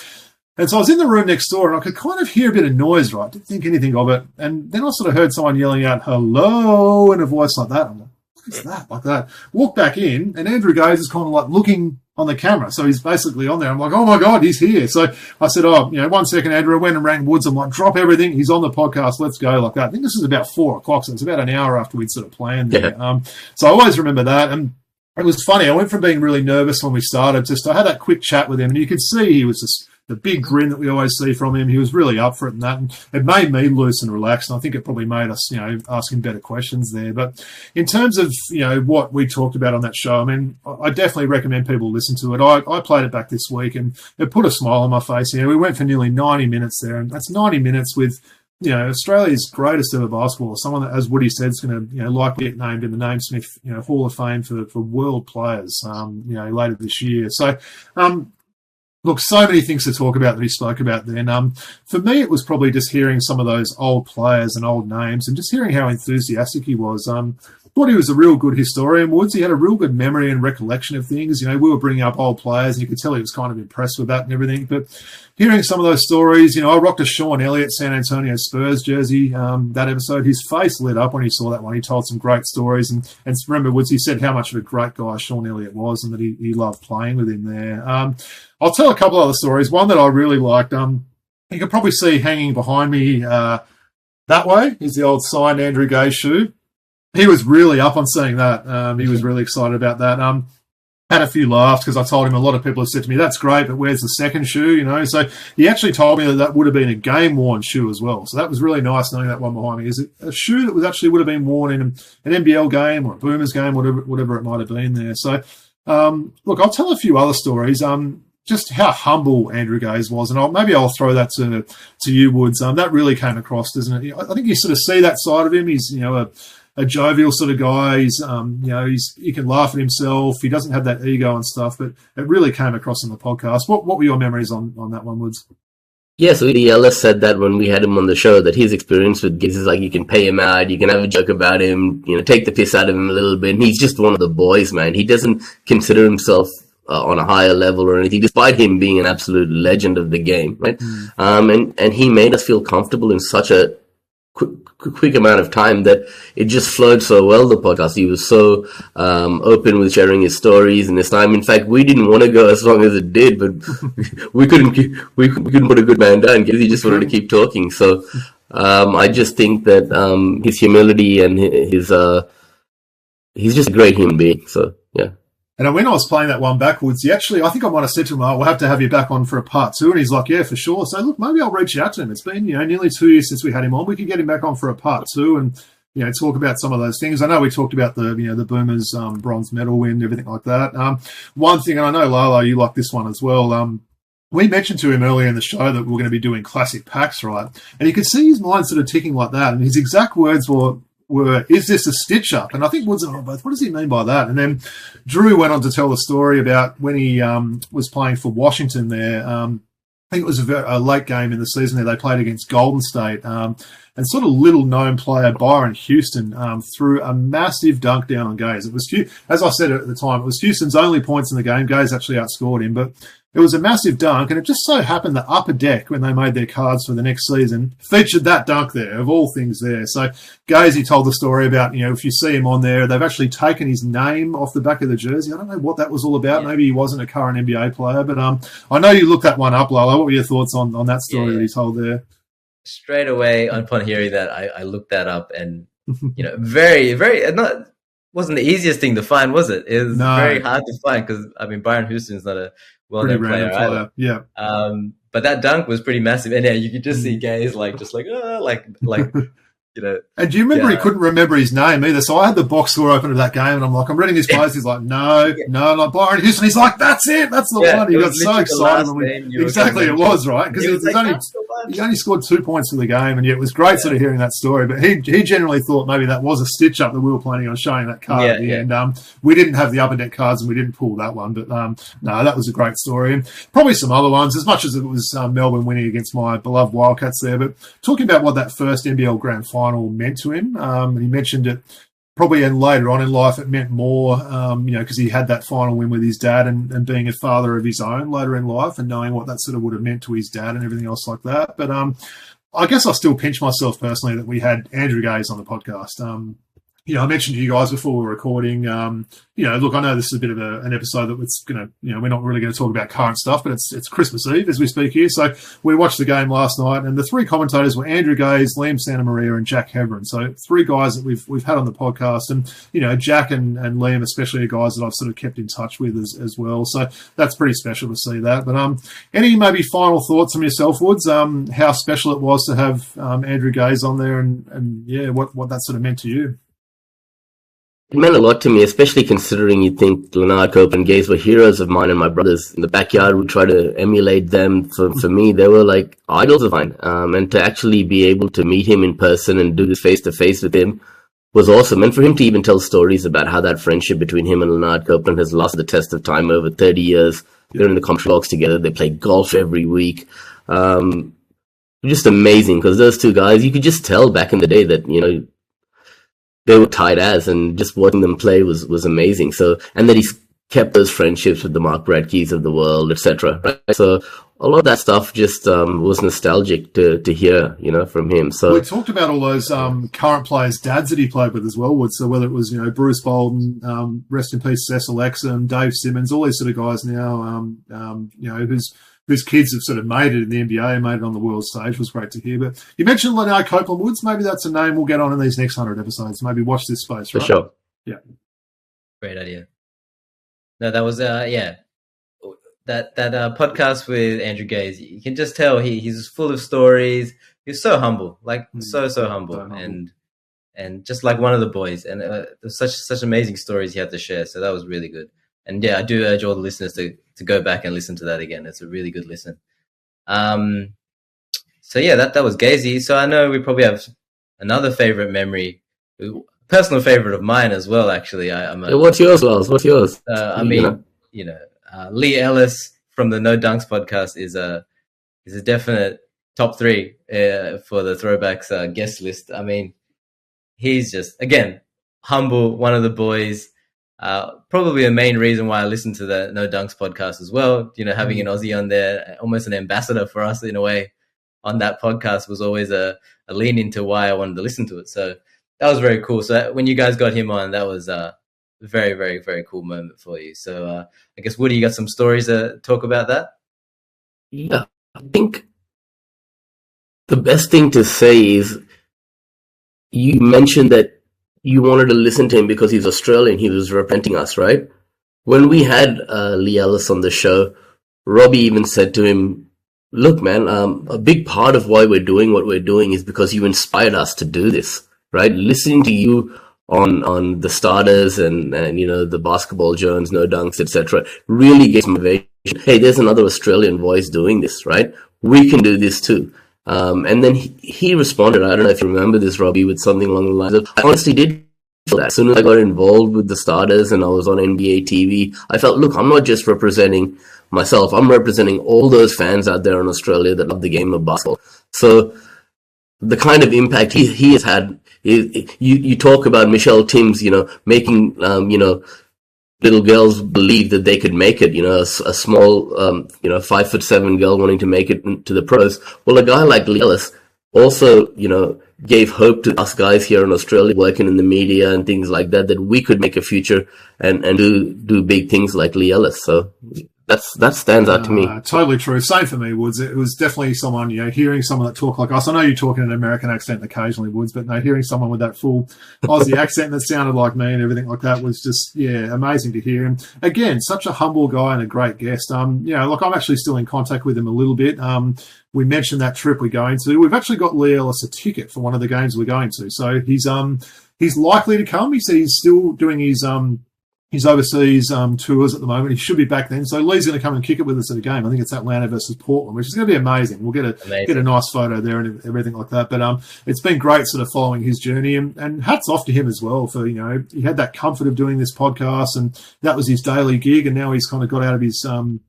[SPEAKER 2] and so I was in the room next door and I could kind of hear a bit of noise, right? Didn't think anything of it. And then I sort of heard someone yelling out, hello, in a voice like that. I'm like, what is that? Like that. Walk back in and Andrew Gaze is kind of like looking on the camera. So he's basically on there. I'm like, oh my God, he's here. So I said, oh, you know, one second, Andrew. I went and rang Woods. I'm like, drop everything. He's on the podcast. Let's go like that. I think this is about four o'clock. So it's about an hour after we'd sort of planned there. Um, so I always remember that. And it was funny. I went from being really nervous when we started, just I had that quick chat with him, and you could see he was just the big grin that we always see from him. He was really up for it and that, and it made me loose and relaxed. And I think it probably made us, you know, asking better questions there. But in terms of you know what we talked about on that show, I mean, I definitely recommend people listen to it. I, I played it back this week, and it put a smile on my face. You know, we went for nearly ninety minutes there, and that's ninety minutes with you know, Australia's greatest ever basketballer, someone that, as Woody said, is going to, you know, likely get named in the Naismith, you know, Hall of Fame for, for world players, um, you know, later this year. So, um, look, so many things to talk about that he spoke about then. Um, for me, it was probably just hearing some of those old players and old names and just hearing how enthusiastic he was. Um, thought he was a real good historian, Woods. He had a real good memory and recollection of things. You know, we were bringing up old players, and you could tell he was kind of impressed with that and everything. But hearing some of those stories, you know, I rocked a Sean Elliott San Antonio Spurs jersey um, that episode. His face lit up when he saw that one. He told some great stories. And, and remember, Woods, he said how much of a great guy Sean Elliott was and that he, he loved playing with him there. Um, I'll tell a couple other stories. One that I really liked, um, you can probably see hanging behind me uh, that way is the old signed Andrew Gaze shoe he was really up on seeing that. Um, he was really excited about that. Um, had a few laughs because I told him a lot of people have said to me, "That's great, but where's the second shoe?" You know, so he actually told me that that would have been a game worn shoe as well. So that was really nice knowing that one behind me is a shoe that was actually would have been worn in an NBL game or a Boomers game, whatever whatever it might have been there. So um, look, I'll tell a few other stories. Um, just how humble Andrew Gaze was, and I'll, maybe I'll throw that to to you, Woods. Um, that really came across, doesn't it? I think you sort of see that side of him. He's you know a a jovial sort of guy. He's, um, you know, he's he can laugh at himself. He doesn't have that ego and stuff. But it really came across in the podcast. What what were your memories on on that one, Woods?
[SPEAKER 3] Yeah, so Eddie Ellis said that when we had him on the show, that his experience with Giz is like you can pay him out, you can have a joke about him, you know, take the piss out of him a little bit. And he's just one of the boys, man. He doesn't consider himself uh, on a higher level or anything, despite him being an absolute legend of the game, right?
[SPEAKER 2] Mm.
[SPEAKER 3] Um, and and he made us feel comfortable in such a quick, quick amount of time that it just flowed so well. The podcast, he was so um, open with sharing his stories and his time. In fact, we didn't want to go as long as it did, but we couldn't we, couldn't put a good man down because he just wanted to keep talking. So um, I just think that um, his humility and his uh, he's just a great human being. So.
[SPEAKER 2] And when I was playing that one backwards, he actually, I think I might have said to him, oh, we'll have to have you back on for a part two. And he's like, yeah, for sure. So look, maybe I'll reach out to him. It's been, you know, nearly two years since we had him on. We could get him back on for a part two and, you know, talk about some of those things. I know we talked about the, you know, the Boomers um, bronze medal win, everything like that. Um, one thing, and I know Lala, you like this one as well. Um, we mentioned to him earlier in the show that we we're going to be doing classic packs, right? And you could see his mind sort of ticking like that. And his exact words were, were, is this a stitch up? And I think Woods and I both, what does he mean by that? And then Drew went on to tell the story about when he um, was playing for Washington there. Um, think it was a, very, a late game in the season there. They played against Golden State. Um, and sort of little known player Byron Houston um, threw a massive dunk down on Gaze. It was, as I said at the time, it was Houston's only points in the game. Gaze actually outscored him, but it was a massive dunk, and it just so happened that Upper Deck, when they made their cards for the next season, featured that dunk there, of all things there. So Gazy told the story about, you know, if you see him on there, they've actually taken his name off the back of the jersey. I don't know what that was all about. Yeah. Maybe he wasn't a current NBA player, but um, I know you looked that one up, Lala. What were your thoughts on, on that story yeah. that he told there?
[SPEAKER 1] Straight away, upon hearing that, I, I looked that up, and, you know, very, very, not wasn't the easiest thing to find, was it? It was no. very hard to find because I mean Byron Houston's not a well known player either.
[SPEAKER 2] Yeah.
[SPEAKER 1] Um, but that dunk was pretty massive, and yeah, you could just see mm. Gaze like just like oh, like like you know.
[SPEAKER 2] And do you remember yeah. he couldn't remember his name either? So I had the box score open of that game, and I'm like, I'm reading his plays. He's like, no, yeah. no, not Byron Houston. He's like, that's it, that's the yeah, one. He got so excited. We, exactly, it was right because he, like, only he only scored two points for the game, and yet it was great sort of hearing that story. But he he generally thought maybe that was a stitch up that we were planning on showing that card at the end. Um, we didn't have the upper deck cards, and we didn't pull that one. But um, no, that was a great story, and probably some other ones. As much as it was um, Melbourne winning against my beloved Wildcats there, but talking about what that first NBL Grand Final meant to him him. Um, he mentioned it probably and later on in life it meant more, um, you know, because he had that final win with his dad and, and being a father of his own later in life and knowing what that sort of would have meant to his dad and everything else like that. But um, I guess I still pinch myself personally that we had Andrew Gaze on the podcast. Um, you know, I mentioned to you guys before we were recording, um, you know, look, I know this is a bit of a, an episode that it's going to, you know, we're not really going to talk about current stuff, but it's, it's Christmas Eve as we speak here. So we watched the game last night and the three commentators were Andrew Gaze, Liam Santamaria and Jack Hebron. So three guys that we've, we've had on the podcast and, you know, Jack and, and Liam, especially are guys that I've sort of kept in touch with as, as well. So that's pretty special to see that. But, um, any maybe final thoughts from yourself, Woods, um, how special it was to have, um, Andrew Gaze on there and, and yeah, what, what that sort of meant to you?
[SPEAKER 3] It meant a lot to me, especially considering you think Lanard Cope and Gaze were heroes of mine and my brothers. In the backyard, we try to emulate them. For, for me, they were like idols of mine. Um, and to actually be able to meet him in person and do this face to face with him was awesome. And for him to even tell stories about how that friendship between him and Lanard Copeland has lost the test of time over 30 years. They're in the complex together. They play golf every week. Um, just amazing because those two guys, you could just tell back in the day that, you know, they were tight as, and just watching them play was was amazing. So, and that he's kept those friendships with the Mark Bradtkes of the world, etc. Right? So, a lot of that stuff just um, was nostalgic to to hear, you know, from him. So
[SPEAKER 2] we talked about all those um, current players' dads that he played with as well. Would so whether it was you know Bruce Bolden, um, rest in peace, Cecil Exum, Dave Simmons, all these sort of guys now, um, um, you know, who's whose kids have sort of made it in the NBA, made it on the world stage, was great to hear. But you mentioned Lanard Copeland Woods. Maybe that's a name we'll get on in these next hundred episodes. Maybe watch this space.
[SPEAKER 3] For sure.
[SPEAKER 2] Yeah.
[SPEAKER 1] Great idea. No, that was uh yeah. That that uh, podcast with Andrew Gaze, you can just tell he he's full of stories. He's so humble, like mm. so so humble, humble, and and just like one of the boys. And uh, such such amazing stories he had to share. So that was really good. And yeah, I do urge all the listeners to to go back and listen to that again. It's a really good listen. Um, so yeah, that that was Gazy. So I know we probably have another favorite memory, personal favorite of mine as well. Actually, I, am
[SPEAKER 3] A, What's yours, Wells? What's yours?
[SPEAKER 1] Uh, I mean, you know, you know uh, Leigh Ellis from the No Dunks podcast is a is a definite top three uh, for the throwbacks uh, guest list. I mean, he's just again humble, one of the boys. Uh, probably the main reason why I listen to the No Dunks podcast as well. You know, having an mm. Aussie on there, almost an ambassador for us in a way on that podcast was always a, a lean into why I wanted to listen to it. So that was very cool. So when you guys got him on, that was a very, very, very cool moment for you. So uh, I guess Woody, you got some stories to talk about that?
[SPEAKER 3] Yeah, I think the best thing to say is you mentioned that you wanted to listen to him because he's Australian. He was representing us, right? When we had uh, Leigh Ellis on the show, Robbie even said to him, "Look, man, um, a big part of why we're doing what we're doing is because you inspired us to do this, right? Listening to you on on the starters and and you know the basketball Jones, no dunks, etc. Really gets motivation. Hey, there's another Australian voice doing this, right? We can do this too." Um, and then he, he, responded, I don't know if you remember this, Robbie, with something along the lines of, I honestly did feel that. as soon as I got involved with the starters and I was on NBA TV, I felt, look, I'm not just representing myself. I'm representing all those fans out there in Australia that love the game of basketball. So the kind of impact he, he has had, you, you talk about Michelle Timms, you know, making, um, you know, little girls believe that they could make it, you know, a, a small, um, you know, five foot seven girl wanting to make it to the pros. Well, a guy like Leigh also, you know, gave hope to us guys here in Australia working in the media and things like that, that we could make a future and, and do, do big things like Leigh. So that's that stands out to me. Uh,
[SPEAKER 2] totally true. Same for me, Woods. It was definitely someone, you know, hearing someone that talk like us. I know you talk in an American accent occasionally, Woods, but no, hearing someone with that full Aussie accent that sounded like me and everything like that was just, yeah, amazing to hear him. Again, such a humble guy and a great guest. Um, you know, look, I'm actually still in contact with him a little bit. Um, we mentioned that trip we're going to. We've actually got Leigh Ellis a ticket for one of the games we're going to. So he's um he's likely to come. He said he's still doing his um his overseas um, tours at the moment. He should be back then. So Leigh's going to come and kick it with us at a game. I think it's Atlanta versus Portland, which is going to be amazing. We'll get a amazing. get a nice photo there and everything like that. But um, it's been great sort of following his journey and, and hats off to him as well for you know he had that comfort of doing this podcast and that was his daily gig and now he's kind of got out of his um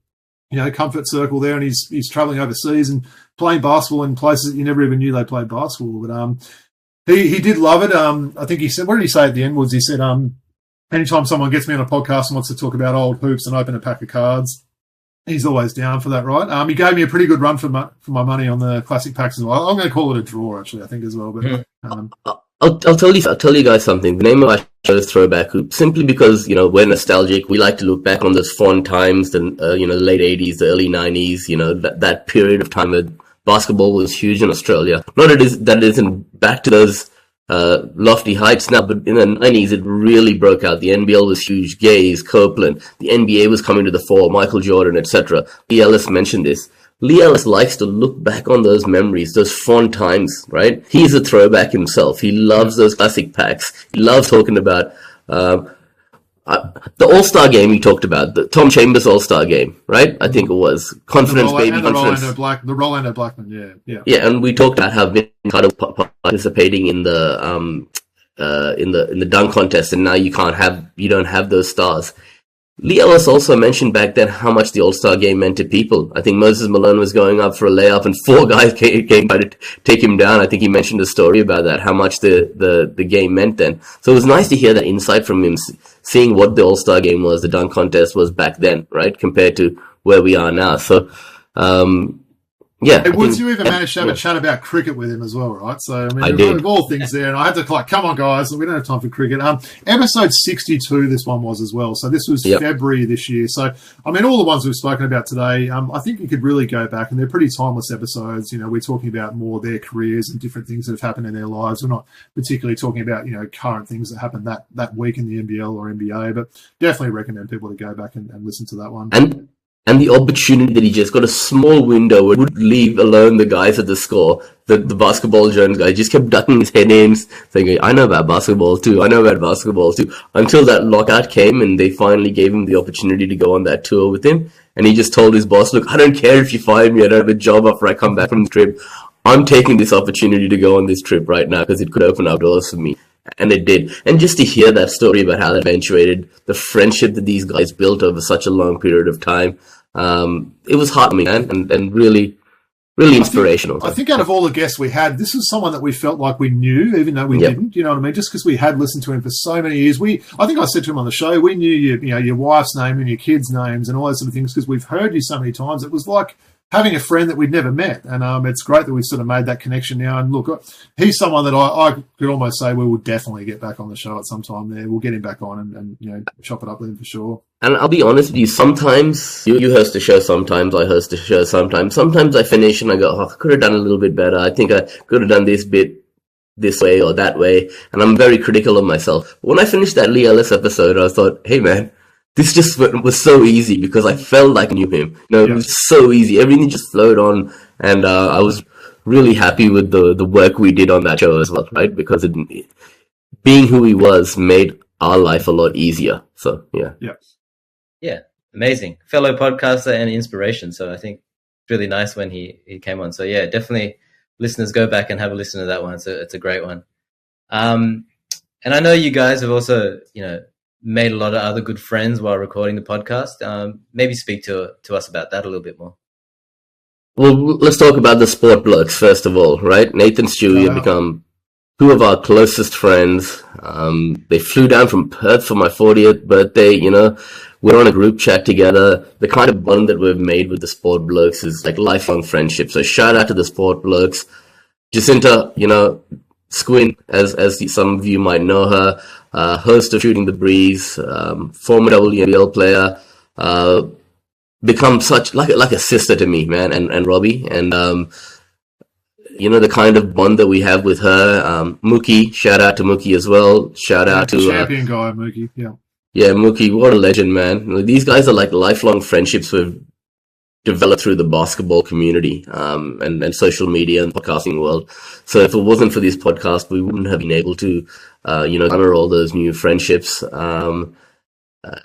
[SPEAKER 2] you know comfort circle there and he's he's traveling overseas and playing basketball in places that you never even knew they played basketball. But um, he he did love it. Um, I think he said what did he say at the end was he said um anytime someone gets me on a podcast and wants to talk about old hoops and open a pack of cards, he's always down for that, right? Um, he gave me a pretty good run for my, for my money on the classic packs as well. I'm going to call it a draw, actually, I think as well. But
[SPEAKER 3] hmm. um, I'll, I'll tell you, I'll tell you guys something. The name of our show is Throwback Hoop, simply because you know we're nostalgic. We like to look back on those fond times, the uh, you know the late '80s, the early '90s. You know that that period of time that basketball was huge in Australia. Not that it is that it isn't back to those uh, lofty heights now, but in the 90s it really broke out. The NBL was huge, Gaze, Copeland, the NBA was coming to the fore, Michael Jordan, etc. Leigh Ellis mentioned this. Leigh Ellis likes to look back on those memories, those fond times, right? He's a throwback himself. He loves those classic packs. He loves talking about um, uh, the All Star game you talked about, the Tom Chambers All Star game, right? I think it was confidence,
[SPEAKER 2] the
[SPEAKER 3] baby,
[SPEAKER 2] the
[SPEAKER 3] confidence.
[SPEAKER 2] Rolando Black, the Rolando Blackman, yeah, yeah,
[SPEAKER 3] yeah. And we talked about how Vince Carter participating in the um, uh, in the in the dunk contest, and now you can't have you don't have those stars. Leigh Ellis also mentioned back then how much the All Star game meant to people. I think Moses Malone was going up for a layup, and four guys came, by to take him down. I think he mentioned a story about that, how much the, the, the game meant then. So it was nice to hear that insight from him, seeing what the All Star game was, the dunk contest was back then, right, compared to where we are now. So um, yeah.
[SPEAKER 2] Hey, Woods, you even managed to have yeah. a chat about cricket with him as well, right? So, I mean,
[SPEAKER 3] I
[SPEAKER 2] of all things there, and I had to like, come on, guys, we don't have time for cricket. Um, episode 62, this one was as well. So this was yep. February this year. So, I mean, all the ones we've spoken about today, um, I think you could really go back and they're pretty timeless episodes. You know, we're talking about more their careers and different things that have happened in their lives. We're not particularly talking about, you know, current things that happened that, that week in the NBL or NBA, but definitely recommend people to go back and, and listen to that one.
[SPEAKER 3] And and the opportunity that he just got a small window would leave alone the guys at the score. The, the basketball Jones guy just kept ducking his head in, saying, I know about basketball too. I know about basketball too. Until that lockout came and they finally gave him the opportunity to go on that tour with him. And he just told his boss, look, I don't care if you fire me. I don't have a job after I come back from the trip. I'm taking this opportunity to go on this trip right now because it could open up doors for me. And it did. And just to hear that story about how that eventuated, the friendship that these guys built over such a long period of time, um, it was heartening and, and, and really, really inspirational.
[SPEAKER 2] I think, I think, out of all the guests we had, this was someone that we felt like we knew, even though we yep. didn't. You know what I mean? Just because we had listened to him for so many years, we I think I said to him on the show, we knew your you know your wife's name and your kids' names and all those sort of things because we've heard you so many times. It was like having a friend that we'd never met. And um, it's great that we've sort of made that connection now. And look, he's someone that I, I, could almost say we will definitely get back on the show at some time there. We'll get him back on and, and you know, chop it up with him for sure.
[SPEAKER 3] And I'll be honest with you, sometimes you, you host a show, sometimes I host a show, sometimes. Sometimes I finish and I go, oh, I could have done a little bit better. I think I could have done this bit this way or that way. And I'm very critical of myself. When I finished that Leigh Ellis episode, I thought, hey man, this just was so easy because I felt like I knew him. You know, yeah. it was so easy. Everything just flowed on, and uh, I was really happy with the the work we did on that show as well, right? Because it, being who he was made our life a lot easier. So yeah,
[SPEAKER 2] yeah,
[SPEAKER 1] yeah, amazing fellow podcaster and inspiration. So I think it's really nice when he he came on. So yeah, definitely listeners go back and have a listen to that one. It's a it's a great one. Um, and I know you guys have also, you know, made a lot of other good friends while recording the podcast. Um, maybe speak to to us about that a little bit more.
[SPEAKER 3] Well, let's talk about the sport blokes first of all, right? Nathan Stewie have become two of our closest friends. Um, they flew down from Perth for my 40th birthday. You know, we're on a group chat together. The kind of bond that we've made with the sport blokes is like lifelong friendship. So shout out to the sport blokes. Jacinta, you know, Squin, as as some of you might know her, uh, host of Shooting the Breeze, um, former WNBL player, uh, become such like like a sister to me, man, and and Robbie, and um, you know the kind of bond that we have with her. Um, Mookie, shout out to Mookie as well. Shout out to
[SPEAKER 2] uh, champion uh, guy Mookie, yeah,
[SPEAKER 3] yeah, Mookie, what a legend, man. These guys are like lifelong friendships we've developed through the basketball community um, and, and social media and podcasting world. So if it wasn't for this podcast, we wouldn't have been able to, uh, you know, honor all those new friendships. Um, uh,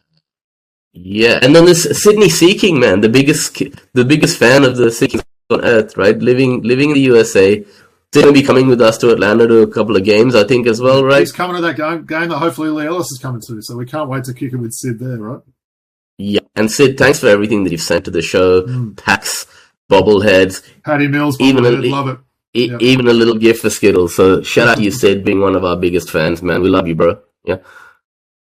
[SPEAKER 3] yeah, and then this Sydney Seeking man, the biggest the biggest fan of the Seeking on earth, right? Living living in the USA. He's going to be coming with us to Atlanta to a couple of games, I think, as well, right?
[SPEAKER 2] He's coming to that game, game that hopefully Leigh Ellis is coming to, so we can't wait to kick it with Sid there, right?
[SPEAKER 3] And Sid, thanks for everything that you've sent to the show. Mm. Packs, bobbleheads,
[SPEAKER 2] Patty Mills, even a, love it.
[SPEAKER 3] E-. Even a little gift for Skittles. So shout out to you, Sid, being one of our biggest fans, man. We love you, bro. Yeah.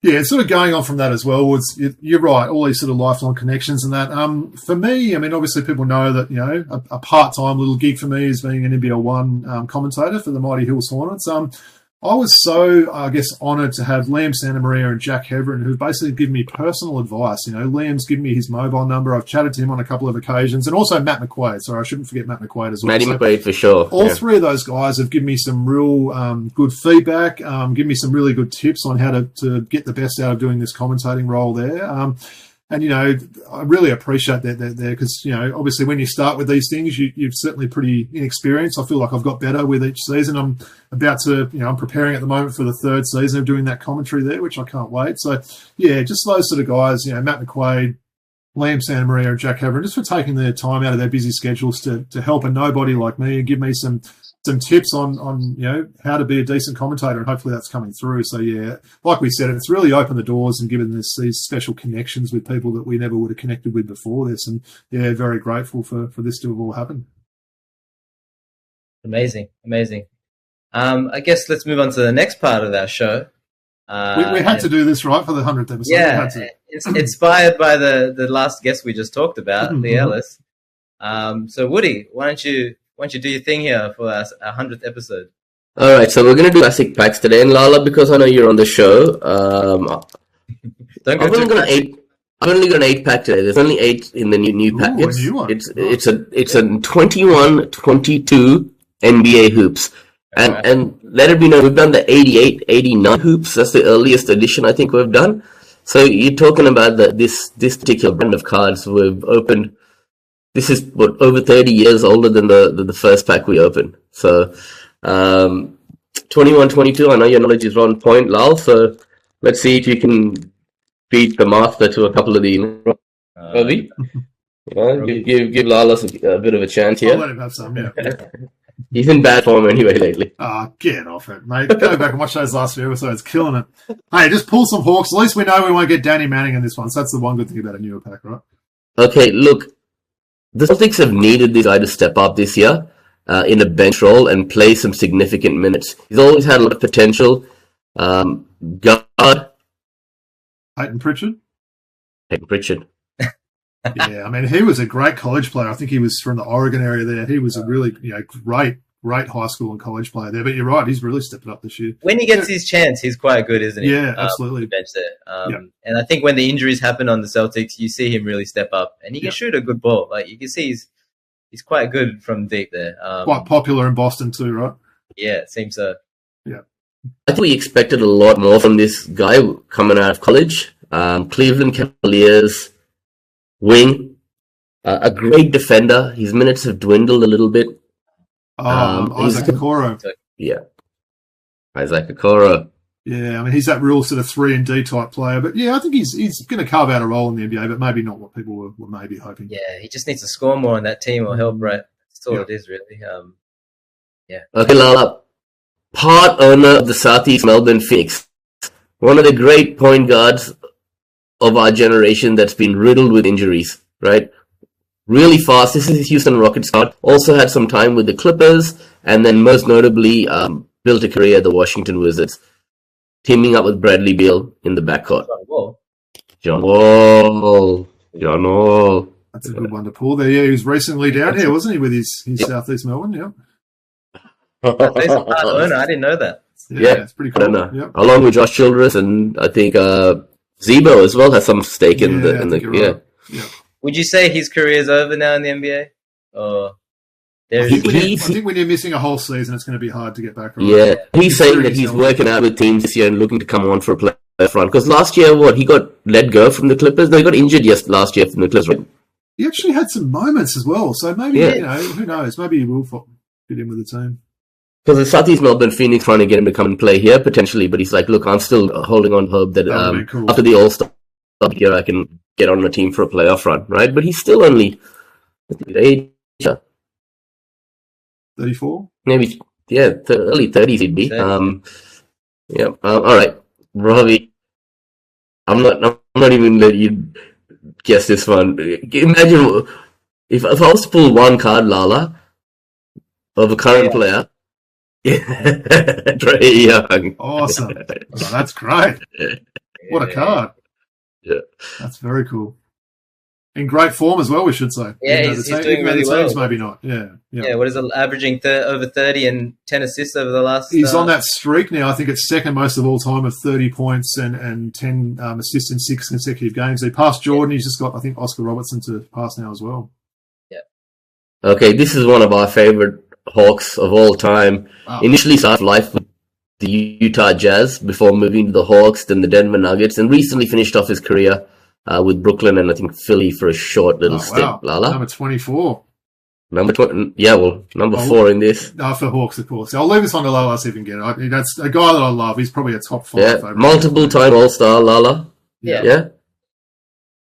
[SPEAKER 2] Yeah, sort of going on from that as well was you're right, all these sort of lifelong connections and that. Um, for me, I mean, obviously people know that you know a, a part-time little gig for me is being an NBL one um, commentator for the Mighty Hills Hornets. Um, I was so, I guess, honoured to have Liam Santamaria and Jack Heverin, who basically given me personal advice. You know, Liam's given me his mobile number. I've chatted to him on a couple of occasions, and also Matt McQuaid. Sorry, I shouldn't forget Matt McQuaid as well.
[SPEAKER 3] Matty so McQuaid for sure.
[SPEAKER 2] All yeah. three of those guys have given me some real um, good feedback, um, given me some really good tips on how to, to get the best out of doing this commentating role there. Um, and you know, I really appreciate that, that there because you know, obviously, when you start with these things, you, you're certainly pretty inexperienced. I feel like I've got better with each season. I'm about to, you know, I'm preparing at the moment for the third season of doing that commentary there, which I can't wait. So, yeah, just those sort of guys, you know, Matt McQuaid, Liam Santamaria, and Jack Heverin, just for taking their time out of their busy schedules to to help a nobody like me and give me some some tips on on you know how to be a decent commentator, and hopefully that's coming through. So yeah, like we said, it's really opened the doors and given us these special connections with people that we never would have connected with before this, and yeah, very grateful for for this to have all happened.
[SPEAKER 1] Amazing, amazing. Um, I guess let's move on to the next part of our show.
[SPEAKER 2] Uh, we, we, had to do this right for the hundredth episode.
[SPEAKER 1] Yeah, it's inspired by the the last guest we just talked about, mm-hmm. Leigh Ellis. Um, so Woody, why don't you why don't you do your thing here for our hundredth episode?
[SPEAKER 3] All right, so we're gonna do classic packs today, and Lala, because I know you're on the show, um, Don't go I'm only gonna eight. I'm only got an eight pack today. There's only eight in the new new pack.
[SPEAKER 2] Ooh, it's, new one.
[SPEAKER 3] it's it's a it's a 21 22 NBA hoops. And right. and let it be known we've done the 88 89 hoops. That's the earliest edition I think we've done. So you're talking about that this this particular brand of cards we've opened this is what over 30 years older than the, the, the first pack we opened. So, um, 21, 22, I know your knowledge is on point, Lal. So let's see if you can beat the master to a couple of the. Uh, Robbie? give, give, give Lala a, a, bit of a chance here.
[SPEAKER 2] I'll let him have some, yeah.
[SPEAKER 3] He's in bad form anyway lately.
[SPEAKER 2] Ah, oh, get off it, mate. Go back and watch those last few episodes. Killing it. Hey, just pull some hawks. At least we know we won't get Danny Manning in this one. So that's the one good thing about a newer pack, right?
[SPEAKER 3] Okay, look, the Celtics have needed this guy to step up this year uh, in a bench role and play some significant minutes. He's always had a lot of potential. Um, guard.
[SPEAKER 2] Payton Pritchard.
[SPEAKER 3] Payton Pritchard.
[SPEAKER 2] yeah, I mean, he was a great college player. I think he was from the Oregon area there. He was a really, you know, great great high school and college player there. But you're right, he's really stepping up this year.
[SPEAKER 1] When he gets yeah. his chance, he's quite good, isn't he?
[SPEAKER 2] Yeah, um, absolutely.
[SPEAKER 1] bench there. Um, yeah. And I think when the injuries happen on the Celtics, you see him really step up, and he can yeah. shoot a good ball. Like you can see, he's he's quite good from deep there. Um,
[SPEAKER 2] quite popular in Boston too, right?
[SPEAKER 1] Yeah, it seems so.
[SPEAKER 2] Yeah.
[SPEAKER 3] I think we expected a lot more from this guy coming out of college. Um, Cleveland Cavaliers wing, uh, a great defender. His minutes have dwindled a little bit
[SPEAKER 2] um, um, Isaac Okoro.
[SPEAKER 3] Yeah. Isaac Okoro.
[SPEAKER 2] Yeah, I mean he's that real sort of three and D type player, but yeah, I think he's he's going to carve out a role in the NBA, but maybe not what people were, were maybe hoping.
[SPEAKER 1] Yeah, he just needs to score more on that team or help, right? That's all yeah. it is, really. Um, yeah.
[SPEAKER 3] Okay, Lala. part owner of the Southeast Melbourne Phoenix, one of the great point guards of our generation that's been riddled with injuries, right? Really fast. This is his Houston Rockets card. Also had some time with the Clippers, and then most notably um, built a career at the Washington Wizards, teaming up with Bradley Beal in the backcourt. John Wall, John Wall.
[SPEAKER 2] That's a good one to pull there. Yeah, he was recently down here, wasn't he, with his, his
[SPEAKER 3] Yep.
[SPEAKER 2] Southeast Melbourne? Yeah.
[SPEAKER 1] He's a part owner. I didn't know that.
[SPEAKER 2] Yeah,
[SPEAKER 3] Yeah,
[SPEAKER 2] it's pretty
[SPEAKER 3] I
[SPEAKER 2] cool.
[SPEAKER 3] don't know.
[SPEAKER 2] Yep.
[SPEAKER 3] Along with Josh Childress and I think uh, Zebo as well has some stake in
[SPEAKER 2] Yeah,
[SPEAKER 3] the in the
[SPEAKER 2] think
[SPEAKER 3] yeah.
[SPEAKER 2] right. Yep.
[SPEAKER 1] Would you say his career is over now in the NBA? Or
[SPEAKER 2] I think, when you're, I think when you're missing a whole season, it's going to be hard to get back. Right?
[SPEAKER 3] Yeah, he's saying that he's
[SPEAKER 2] seldom.
[SPEAKER 3] working out with teams this year and looking to come on for a play front. Because last year, what he got let go from the Clippers. No, he got injured yes last year from the Clippers. Right?
[SPEAKER 2] He actually had some moments as well. So maybe,
[SPEAKER 3] Yeah.
[SPEAKER 2] you know, who knows? Maybe he will fit in with the team.
[SPEAKER 3] Because the Southeast Melbourne Phoenix trying to get him to come and play here potentially, but he's like, look, I'm still holding on hope that
[SPEAKER 2] That
[SPEAKER 3] um,
[SPEAKER 2] cool.
[SPEAKER 3] after the All Star here, I can get on a team for a playoff run, right? But he's still only I think, age, uh,
[SPEAKER 2] 34?
[SPEAKER 3] maybe yeah, th- early thirties he'd be. Um, yeah. Um, all right, Robbie. I'm not. I'm not even let you guess this one. Imagine if if I was to pull one card, Lala, of a current
[SPEAKER 1] Yeah.
[SPEAKER 3] player. Yeah, Trae Young.
[SPEAKER 2] Awesome. Oh, that's great. What a card.
[SPEAKER 3] Yeah.
[SPEAKER 2] That's very cool. In great form as well, we should say.
[SPEAKER 1] Yeah, he's-
[SPEAKER 2] the
[SPEAKER 1] he's doing
[SPEAKER 2] even though the
[SPEAKER 1] really
[SPEAKER 2] teams. Maybe not. Yeah. Yeah.
[SPEAKER 1] Yeah, what is it, averaging th- over 30 and 10 assists over the last.
[SPEAKER 2] He's
[SPEAKER 1] uh,
[SPEAKER 2] on that streak now. I think it's second most of all time of 30 points and, and 10 um, assists in six consecutive games. He passed Jordan. He's just got, I think, Oscar Robertson to pass now as well. Yeah.
[SPEAKER 3] Okay, this is one of our favorite Hawks of all time.
[SPEAKER 2] Wow.
[SPEAKER 3] Initially started life with the Utah Jazz before moving to the Hawks, then the Denver Nuggets, and recently finished off his career uh, with Brooklyn and I think Philly for a short little
[SPEAKER 2] Oh,
[SPEAKER 3] stint.
[SPEAKER 2] wow.
[SPEAKER 3] Lala,
[SPEAKER 2] Number 24.
[SPEAKER 3] number twenty, yeah, well, number
[SPEAKER 2] Oh.
[SPEAKER 3] four in this.
[SPEAKER 2] No, for Hawks, of course. I'll leave this one to Lala see if we can get it. I, that's a guy that I love. He's probably a top five.
[SPEAKER 3] Yeah, multiple time All Star Lala.
[SPEAKER 1] Yeah.
[SPEAKER 3] Yeah,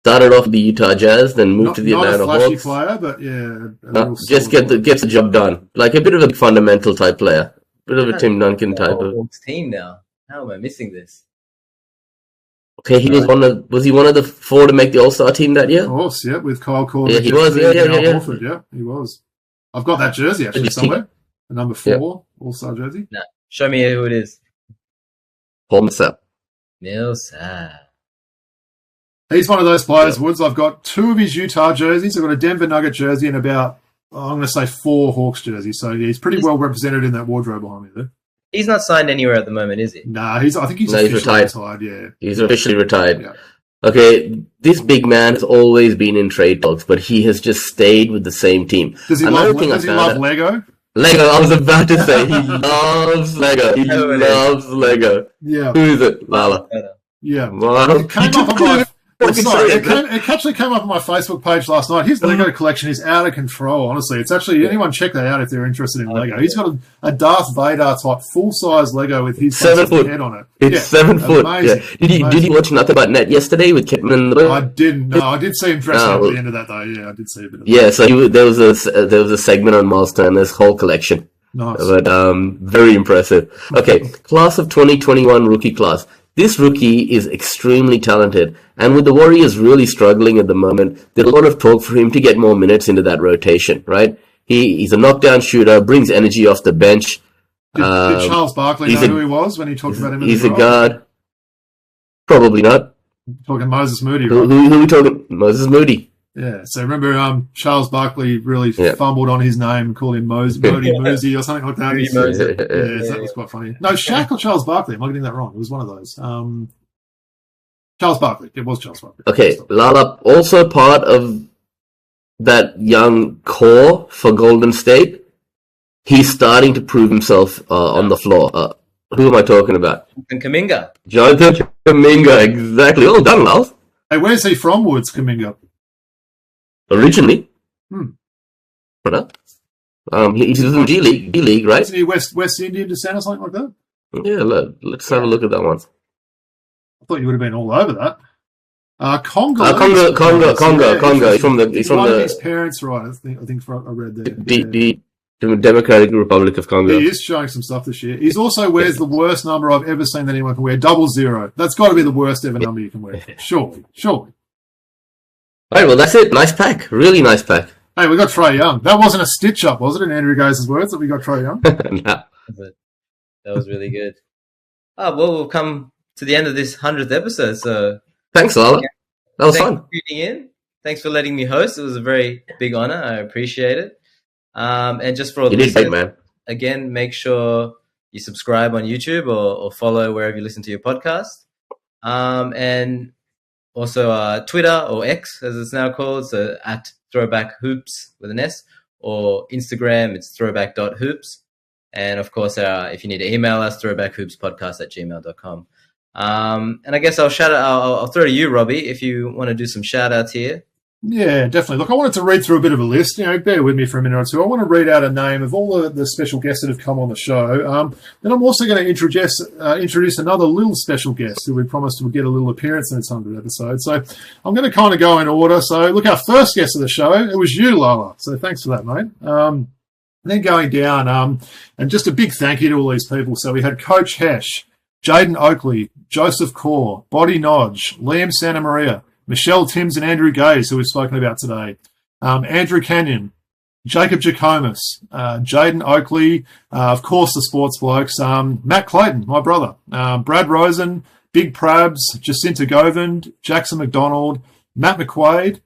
[SPEAKER 3] started off with the Utah Jazz, then moved
[SPEAKER 2] Not,
[SPEAKER 3] to the
[SPEAKER 2] not a
[SPEAKER 3] Atlanta
[SPEAKER 2] flashy
[SPEAKER 3] Hawks.
[SPEAKER 2] player, but yeah. a
[SPEAKER 3] Uh, just get the
[SPEAKER 2] player.
[SPEAKER 3] gets the job done, like a bit of a fundamental type player, bit of a Tim Duncan type of.
[SPEAKER 1] Team now. How am I missing this?
[SPEAKER 3] Okay, he was uh, one of was he one of the four to make the All Star team that year?
[SPEAKER 2] Of course, yeah, with Kyle Korver.
[SPEAKER 3] Yeah, he was, yeah, yeah, yeah, yeah.
[SPEAKER 2] Horford, yeah, he was. I've got that jersey actually somewhere. The number four All Star jersey.
[SPEAKER 1] No, show me who it is.
[SPEAKER 3] Paul Millsap.
[SPEAKER 1] Millsap.
[SPEAKER 2] He's one of those players, Woods. I've got two of his Utah jerseys. I've got a Denver Nugget jersey and about, I'm going to say four Hawks jerseys. So yeah, he's pretty well represented in that wardrobe behind me there.
[SPEAKER 1] He's not signed anywhere at the moment, is he?
[SPEAKER 2] Nah, he's, I think he's
[SPEAKER 3] No, he's
[SPEAKER 2] officially
[SPEAKER 3] retired.
[SPEAKER 2] retired. Yeah.
[SPEAKER 3] He's officially retired.
[SPEAKER 2] Yeah.
[SPEAKER 3] Okay, this big man has always been in trade talks, but he has just stayed with the same team.
[SPEAKER 2] Does he
[SPEAKER 3] Another
[SPEAKER 2] love,
[SPEAKER 3] thing I
[SPEAKER 2] does he love Lego?
[SPEAKER 3] Lego, I was about to say, he loves Lego. He loves Lego.
[SPEAKER 2] Yeah.
[SPEAKER 3] Who is it? Lala.
[SPEAKER 2] Yeah.
[SPEAKER 3] Wow.
[SPEAKER 2] It came up on
[SPEAKER 3] couldn't
[SPEAKER 2] my,
[SPEAKER 3] even fucking
[SPEAKER 2] sorry, it, came, it actually came up on my Facebook page last night. His Lego collection is out of control. Honestly, it's actually anyone check that out if they're interested in Lego. He's got a, a Darth Vader type full size Lego with his
[SPEAKER 3] Seven foot.
[SPEAKER 2] head on it.
[SPEAKER 3] It's
[SPEAKER 2] Yeah,
[SPEAKER 3] seven foot.
[SPEAKER 2] amazing,
[SPEAKER 3] Yeah. Did you did you watch Nothing But Net yesterday with Kevin and
[SPEAKER 2] I didn't. No, I did see him dressing
[SPEAKER 3] Oh,
[SPEAKER 2] up at the end of that though. Yeah, I did see a bit of that.
[SPEAKER 3] Yeah, so he, there was a uh, there was a segment on Myles Turner's whole collection.
[SPEAKER 2] Nice.
[SPEAKER 3] but um, very impressive. Okay, class of 2021 rookie class. This rookie is extremely talented, and with the Warriors really struggling at the moment, there's a lot of talk for him to get more minutes into that rotation. Right? He he's a knockdown shooter, brings energy off the bench.
[SPEAKER 2] Did,
[SPEAKER 3] Um,
[SPEAKER 2] did Charles Barkley know
[SPEAKER 3] a-
[SPEAKER 2] who he was when he talked about him? in
[SPEAKER 3] He's a guard. Probably not.
[SPEAKER 2] Talking Moses Moody,
[SPEAKER 3] Who,
[SPEAKER 2] right?
[SPEAKER 3] who, who are we talking? Moses Moody.
[SPEAKER 2] Yeah. So remember, um, Charles Barkley really
[SPEAKER 3] Yeah.
[SPEAKER 2] fumbled on his name, called him Mos- Modi Moosey or something like that.
[SPEAKER 1] Moody
[SPEAKER 2] He's-
[SPEAKER 1] Moses.
[SPEAKER 2] Yeah, that was quite funny. No, Shaq or Charles Barkley. Am I getting that wrong? It was one of those. Um, Charles Barkley. It was Charles Barkley.
[SPEAKER 3] Okay, Lala also part of that young core for Golden State. He's starting to prove himself uh, on the floor. Uh, who am I talking about?
[SPEAKER 1] And Kuminga.
[SPEAKER 3] Jonathan Kuminga, exactly. Oh, done, Lals.
[SPEAKER 2] Hey, where's he from, Woods, Kuminga?
[SPEAKER 3] Originally.
[SPEAKER 2] Hmm.
[SPEAKER 3] Um, he- he's in G League, G League, right?
[SPEAKER 2] Isn't he West, West Indian descent or something like that?
[SPEAKER 3] Yeah, let, let's have a look at that one.
[SPEAKER 2] I thought you would have been all over that. Uh, Congo.
[SPEAKER 3] Uh, Congo- Congo- Congo- Congo. He's from the- he's from the-
[SPEAKER 2] his parents, right? I think, I think I read there.
[SPEAKER 3] D,
[SPEAKER 2] Yeah.
[SPEAKER 3] D, The Democratic Republic of Congo.
[SPEAKER 2] He is showing some stuff this year. He's also wears the worst number I've ever seen that anyone can wear. Double zero. That's got to be the worst ever number you can wear. Surely, surely.
[SPEAKER 3] All right, well that's it. Nice pack. Really nice pack.
[SPEAKER 2] Hey, we got Trae Young. That wasn't a stitch up, was it? In Andrew Gaze's words, that we got Trae Young.
[SPEAKER 3] Nah.
[SPEAKER 1] But that was really good. Oh, well, we've come to the end of this 100th episode. So
[SPEAKER 3] Thanks, Lala. That was
[SPEAKER 1] thanks
[SPEAKER 3] fun.
[SPEAKER 1] for tuning in. Thanks for letting me host. It was a very big honor. I appreciate it. Um, and just for all the
[SPEAKER 3] You did great,
[SPEAKER 1] listeners,
[SPEAKER 3] man.
[SPEAKER 1] again, make sure you subscribe on YouTube or, or follow wherever you listen to your podcast. Um, and also uh, Twitter or X, as it's now called, so at Throwback Hoops with an S, or Instagram, it's throwback.hoops. And of course, uh, if you need to email us, throwbackhoopspodcast at gmail.com. Um, and I guess I'll shout out, I'll, I'll throw to you, Robbie, if you want to do some shout outs here.
[SPEAKER 2] Yeah, definitely. Look, I wanted to read through a bit of a list. You know, bear with me for a minute or two. I want to read out a name of all the, the special guests that have come on the show. Um, then I'm also going to introduce uh, introduce another little special guest who we promised would get a little appearance in this hundred episode. So I'm going to kind of go in order. So look, our first guest of the show, it was you, Lala. So thanks for that, mate. Um, and then going down, um, and just a big thank you to all these people. So we had Coach Hesh, Jaden Oakley, Joseph Core, Boti Nagy, Liam Santamaria, Michelle Timms, and Andrew Gaze, who we've spoken about today. Um, Andrew Canyon, Jacob Jacomus, uh, Jaden Oakley, uh, of course, the sports blokes, um, Matt Clayton, my brother, um, Brad Rosen, Big Prabs, Jacinta Govind, Jackson McDonald, Matt McQuaid,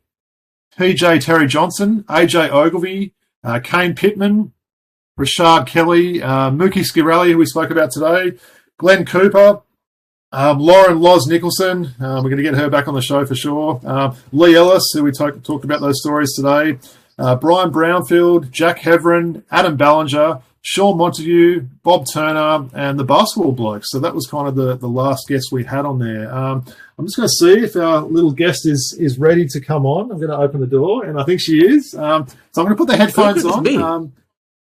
[SPEAKER 2] PJ Terry Johnson, AJ Ogilvy, uh, Kane Pittman, Rashard Kelly, uh, Mookie Skirelli, who we spoke about today, Glenn Cooper, um, Lauren Loz Nicholson, uh, we're going to get her back on the show for sure. Uh, Leigh Ellis, who we talk, talked about those stories today. Uh, Brian Brownfield, Jack Heverin, Adam Ballinger, Sean Montague, Bob Turner, and the basketball blokes. So that was kind of the, the last guest we had on there. Um, I'm just going to see if our little guest is is ready to come on. I'm going to open the door, and I think she is. Um, so I'm going to put the headphones on. Um,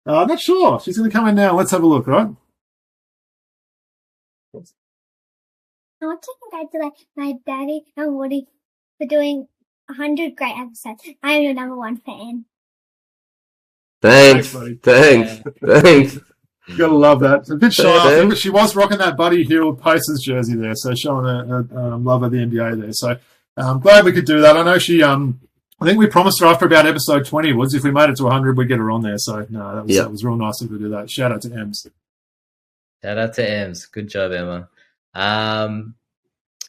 [SPEAKER 2] uh, I'm not sure. She's going to come in now. Let's have a look, right?
[SPEAKER 4] I want to congratulate my daddy and Woody for doing a hundred great episodes. I am your number one fan.
[SPEAKER 3] Thanks.
[SPEAKER 2] Thanks, buddy.
[SPEAKER 3] Thanks. Thanks.
[SPEAKER 2] You gotta love that. A bit shy, I think, but she was rocking that Buddy Hield Pacers jersey there, so showing a, a um, love of the NBA there. So I'm glad we could do that. I know she. Um, I think we promised her after about episode 20 was if we made it to 100, we'd get her on there. So no, that was,
[SPEAKER 3] Yeah.
[SPEAKER 2] that was real nice of her to do that. Shout out to Ems.
[SPEAKER 1] Shout out to Ems. Good job, Emma. Um,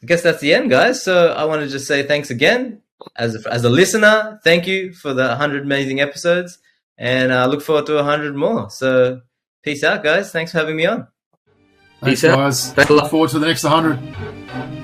[SPEAKER 1] I guess that's the end, guys. So I want to just say thanks again. As a, as a listener, thank you for the 100 amazing episodes. And I look forward to 100 more. So peace out, guys. Thanks for having me on.
[SPEAKER 2] Thanks,
[SPEAKER 3] Peace out.
[SPEAKER 2] guys.
[SPEAKER 3] Thanks a lot.
[SPEAKER 2] Look forward to the next 100.